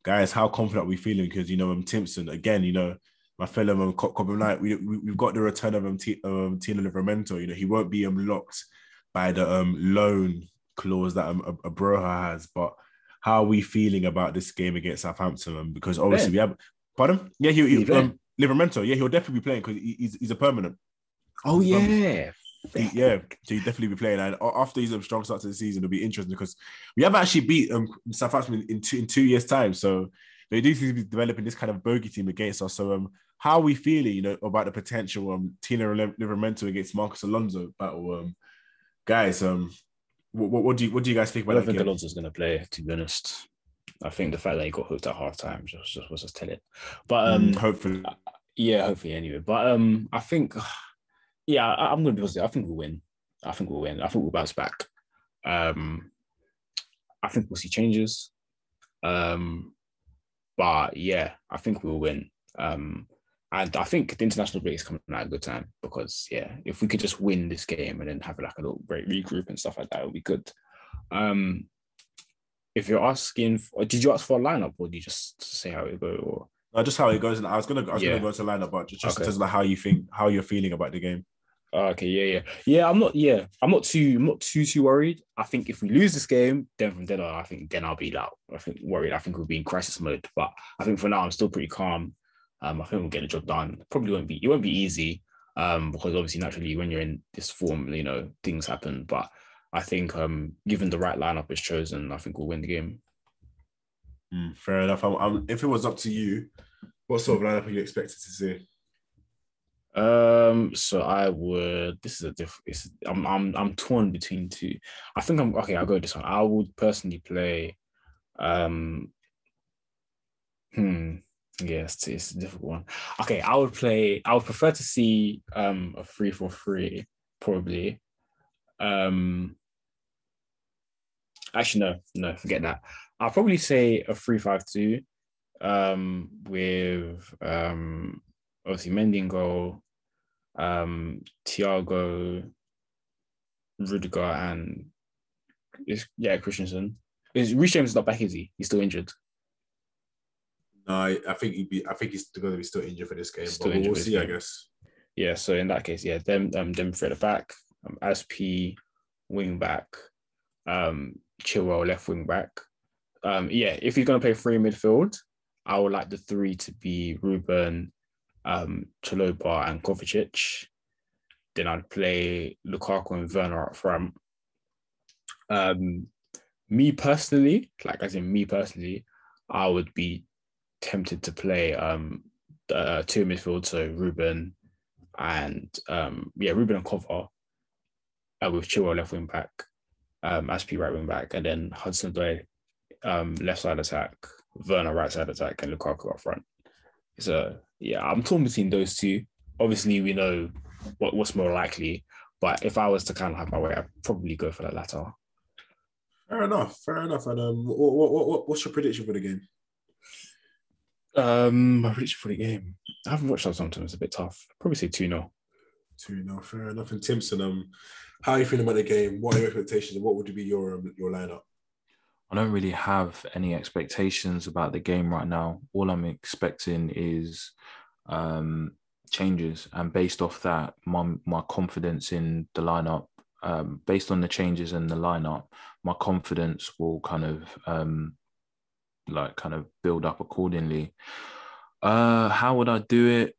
guys, how confident are we feeling? Because you know, um Timson again, you know. My fellow um, Cobham Knight, we, we we've got the return of um, T, um Tino Livramento. You know he won't be um locked by the um loan clause that um Broja has, but how are we feeling about this game against Southampton? Because obviously we have, pardon? Yeah, he, he um, Livramento. Yeah, he'll definitely be playing because he's he's a permanent. Oh yeah, he- yeah, so he'll definitely be playing. And after his um, strong start to the season, it'll be interesting because we haven't actually beat um, Southampton in, in two in two years' time. So they do seem to be developing this kind of bogey team against us. So um, how are we feeling, you know, about the potential um Tino Livramento against Marcos Alonso battle? Um, guys, um, what, what, do you what do you guys think I about don't think game? Alonso's going to play, to be honest. I think the fact that he got hooked at half time just, just was just tell it. But um, Mm, hopefully, yeah, hopefully anyway. But um, I think, yeah, I, I'm going to be positive. I think we'll win. I think we'll win. I think we'll bounce back. Um, I think we'll see changes. Um, but yeah, I think we'll win. Um, and I think the international break is coming at a good time because yeah, if we could just win this game and then have like a little break regroup and stuff like that, it would be good. Um, if you're asking, for, did you ask for a lineup or did you just say how it go? Or no, just how it goes. And I was gonna I was Yeah. gonna go to lineup, but just, just Okay. in terms of like how you think how you're feeling about the game. Oh, okay, yeah, yeah, yeah. I'm not, yeah, I'm not too, I'm not too, too worried. I think if we lose this game, then from then on, I think then I'll be like, I think worried. I think we'll be in crisis mode. But I think for now, I'm still pretty calm. Um, I think we'll get the job done. Probably won't be, it won't be easy. Um, because obviously, naturally, when you're in this form, you know, things happen. But I think, um, given the right lineup is chosen, I think we'll win the game. Mm, fair enough. I'm, I'm, if it was up to you, what sort of lineup are you expected to see? Um, so I would. This is a diff. It's, I'm I'm I'm torn between two. I think I'm okay. I'll go with this one. I would personally play. Um. Hmm. Yes, it's, it's a difficult one. Okay, I would play. I would prefer to see um a three for three probably. Um. Actually, no, no, forget that. I'll probably say a three five two, um, with um obviously Mendy goal, um, Thiago, Rudiger, and yeah Christensen. Is Reece James not back? Is he? He's still injured. I, I think he'd be. I think he's going to be still injured for this game. Still but we'll, injured we'll for this see. I guess. Yeah. So in that case, yeah, them um them three at the back, um, Azpi wing back, um, Chilwell left wing back. Um, yeah, if he's gonna play three midfield, I would like the three to be Ruben, um, Chalobah and Kovacic. Then I'd play Lukaku and Werner up front. Um, me personally, like as in me personally, I would be tempted to play um uh, two midfield, so Ruben and um yeah, Ruben and Kova uh, with Chilwell left wing back, um Azpi right wing back, and then Hudson-Odoi um left side attack, Werner right side attack, and Lukaku up front. So yeah, I'm torn between those two. Obviously, we know what, what's more likely, but if I was to kind of have my way, I'd probably go for the latter. Fair enough. Fair enough. And um, what, what, what- what's your prediction for the game? Um, my prediction for the game. I haven't watched that sometimes. It's a bit tough. Probably say 2 0. Two no, fair enough. And Timson, um, how are you feeling about the game? What are your expectations? And what would be your um, your lineup? I don't really have any expectations about the game right now. All I'm expecting is um, changes, and based off that, my my confidence in the lineup, um, based on the changes in the lineup, my confidence will kind of um, like kind of build up accordingly. Uh, how would I do it?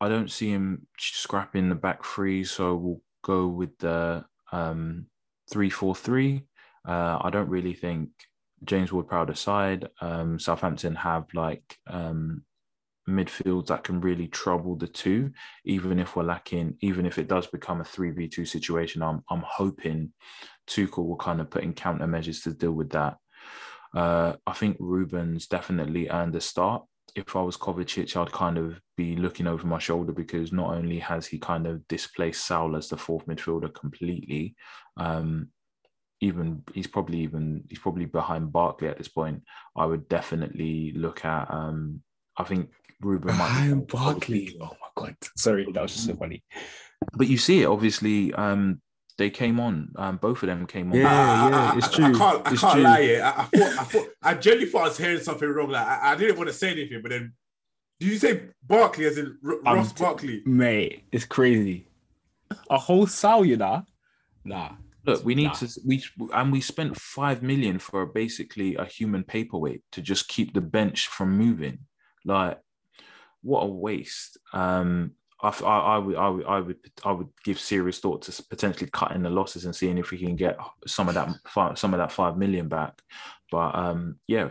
I don't see him scrapping the back three, so we'll go with the um, three four three. Uh, I don't really think James Ward Prowder side. Um, Southampton have like um, midfields that can really trouble the two, even if we're lacking, even if it does become a 3v2 situation. I'm, I'm hoping Tuchel will kind of put in countermeasures to deal with that. Uh, I think Ruben's definitely earned a start. If I was Kovacic, I'd kind of be looking over my shoulder because not only has he kind of displaced Saul as the fourth midfielder completely, um, even he's probably even he's probably behind Barkley at this point. I would definitely look at. Um, I think Ruben might. be- Behind Barkley. Oh my god. Sorry, that was just so funny. But you see it obviously. Um, they came on. Um, both of them came on. Yeah, I- I- yeah, I- it's I- true. I can't, I It's can't true. lie. Yeah, I, I thought, I thought, I genuinely thought I was hearing something wrong. Like, I, I didn't want to say anything, but then, did you say Barkley as in R- I'm Ross t- Barkley? Mate, it's crazy. A whole Sal, you know? Nah. Look, we need Nah. to we and we spent five million for basically a human paperweight to just keep the bench from moving. Like, what a waste. Um, I, I, I, would, I would, I would, I would give serious thought to potentially cutting the losses and seeing if we can get some of that, five, some of that five million back. But um, yeah,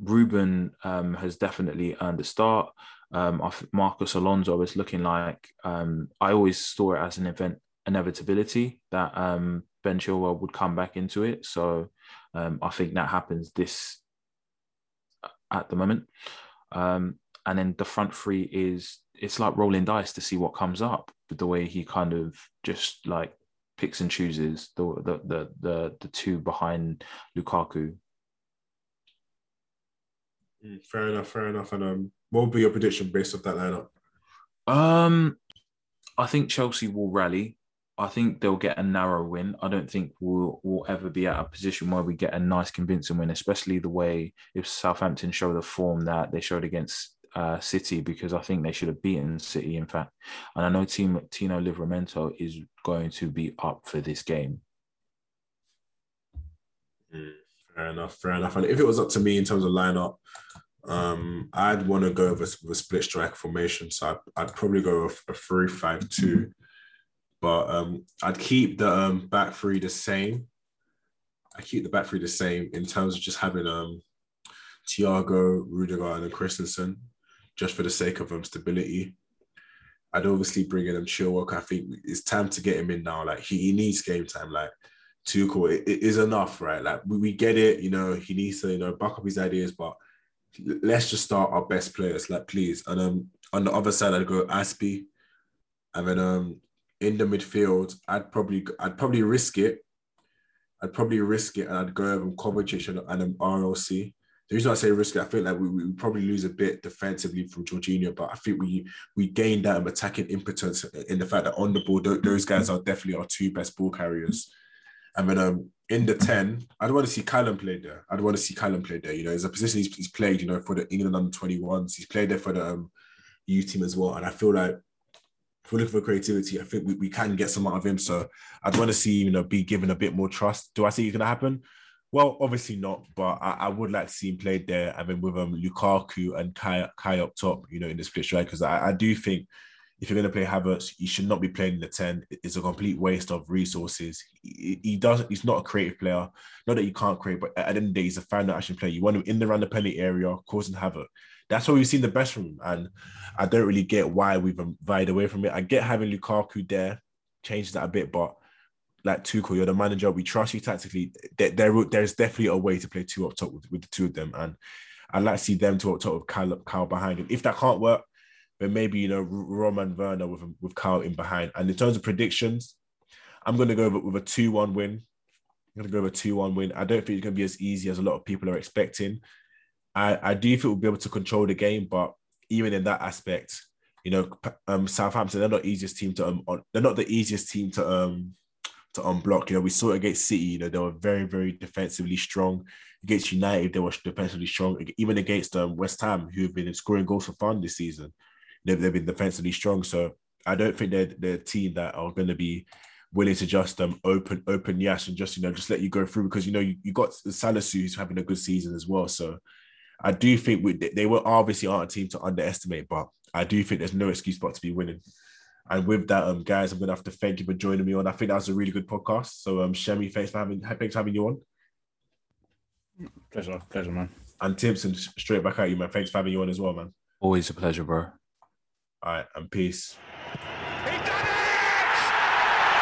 Ruben um, has definitely earned a start. Um, Marcos Alonso is looking like um, I always saw it as an event inevitability that um, Ben Chilwell would come back into it. So um, I think that happens this at the moment. Um, and then the front three is it's like rolling dice to see what comes up with the way he kind of just like picks and chooses the the the the, the two behind Lukaku. Mm, fair enough, fair enough. And um, what would be your prediction based off that lineup? Um, I think Chelsea will rally. I think they'll get a narrow win. I don't think we'll, we'll ever be at a position where we get a nice convincing win, especially the way if Southampton show the form that they showed against uh, City, because I think they should have beaten City, in fact. And I know Team Tino Livramento is going to be up for this game. Mm, fair enough, fair enough. And if it was up to me in terms of lineup, um, I'd want to go with, with a split strike formation. So I'd, I'd probably go with a 3 5 2 but um, I'd keep the um, back three the same. I keep the back three the same in terms of just having um, Thiago, Rudiger, and Christensen, just for the sake of um, stability. I'd obviously bring in Chilwell. I think it's time to get him in now. Like he, he needs game time. Like Tuchel, it, it is enough, right? Like we, we get it. You know, he needs to you know back up his ideas, but let's just start our best players, like please. And um, on the other side, I'd go Azpi, and then um, in the midfield, I'd probably I'd probably risk it. I'd probably risk it and I'd go over Kovacic and, and um, RLC. The reason I say risk I feel like we, we probably lose a bit defensively from Jorginho, but I think we we gain that attacking impotence in the fact that on the ball, those guys are definitely our two best ball carriers. And then um, in the 10, I'd want to see Callum play there. I'd want to see Callum play there. You know, it's a position he's, he's played, you know, for the England under 21s. He's played there for the um, U team as well. And I feel like if we're looking for creativity, I think we, we can get some out of him. So I'd want to see, you know, be given a bit more trust. Do I think it's going to happen? Well, obviously not, but I, I, would like to see him played there. I mean, with um, Lukaku and Kai, Kai up top, you know, in the split strike, because I, I do think if you're going to play Havertz, you should not be playing in the 10. It's a complete waste of resources. He, he does he's not a creative player. Not that you can't create, but at the end of the day, he's a fan action player. You want him in the around the penalty area, causing havoc that's where we've seen the best from. And I don't really get why we've vied away from it. I get having Lukaku there, changes that a bit, but like Tuchel, you're the manager. We trust you tactically. There, there, there's definitely a way to play two up top with, with the two of them. And I'd like to see them two up top with Kyle, Kyle behind him. If that can't work, then maybe, you know, Roman Werner with, with Kyle in behind. And in terms of predictions, I'm going to go with, with a 2 1 win. I'm going to go with a 2 1 win. I don't think it's going to be as easy as a lot of people are expecting. I, I do think we'll be able to control the game, but even in that aspect, you know, um, Southampton they're not easiest team to um, they're not the easiest team to um to unblock. You know, we saw it against City. You know, they were very very defensively strong. Against United, they were defensively strong. Even against um, West Ham, who have been scoring goals for fun this season, they've, they've been defensively strong. So I don't think they're they're a team that are going to be willing to just um open open yes and just you know just let you go through because you know you, you got Salisu who's having a good season as well. So I do think we, they were obviously aren't a team to underestimate, but I do think there's no excuse but to be winning. And with that, um, guys, I'm gonna have to thank you for joining me on. I think that was a really good podcast. So, um, Shemi, thanks for having thanks for having you on. Pleasure, pleasure, man. And Timson, straight back at you, man. Thanks for having you on as well, man. Always a pleasure, bro. All right, and peace. He done it!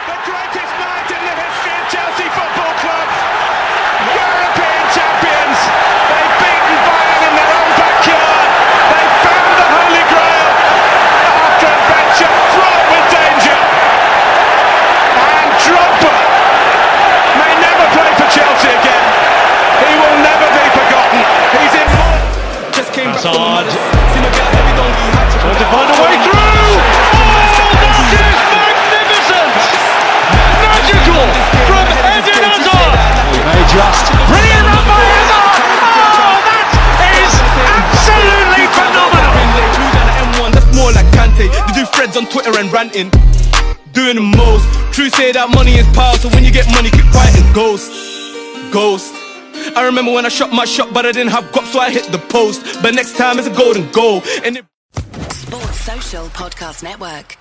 The greatest night in the history of Chelsea Football Hazard. Trying to find a way through. Oh, that is magnificent! Magical from Eden Hazard. May just brilliant run by Hazard. Oh, that is absolutely phenomenal. That's more like Kante. They do threads on Twitter and ranting. Doing the most. True say that money is power, so when you get money, keep quiet and ghost. Ghost. I remember when I shot my shot, but I didn't have guap, so I hit the post. But next time it's a golden goal. And it- Sports Social Podcast Network.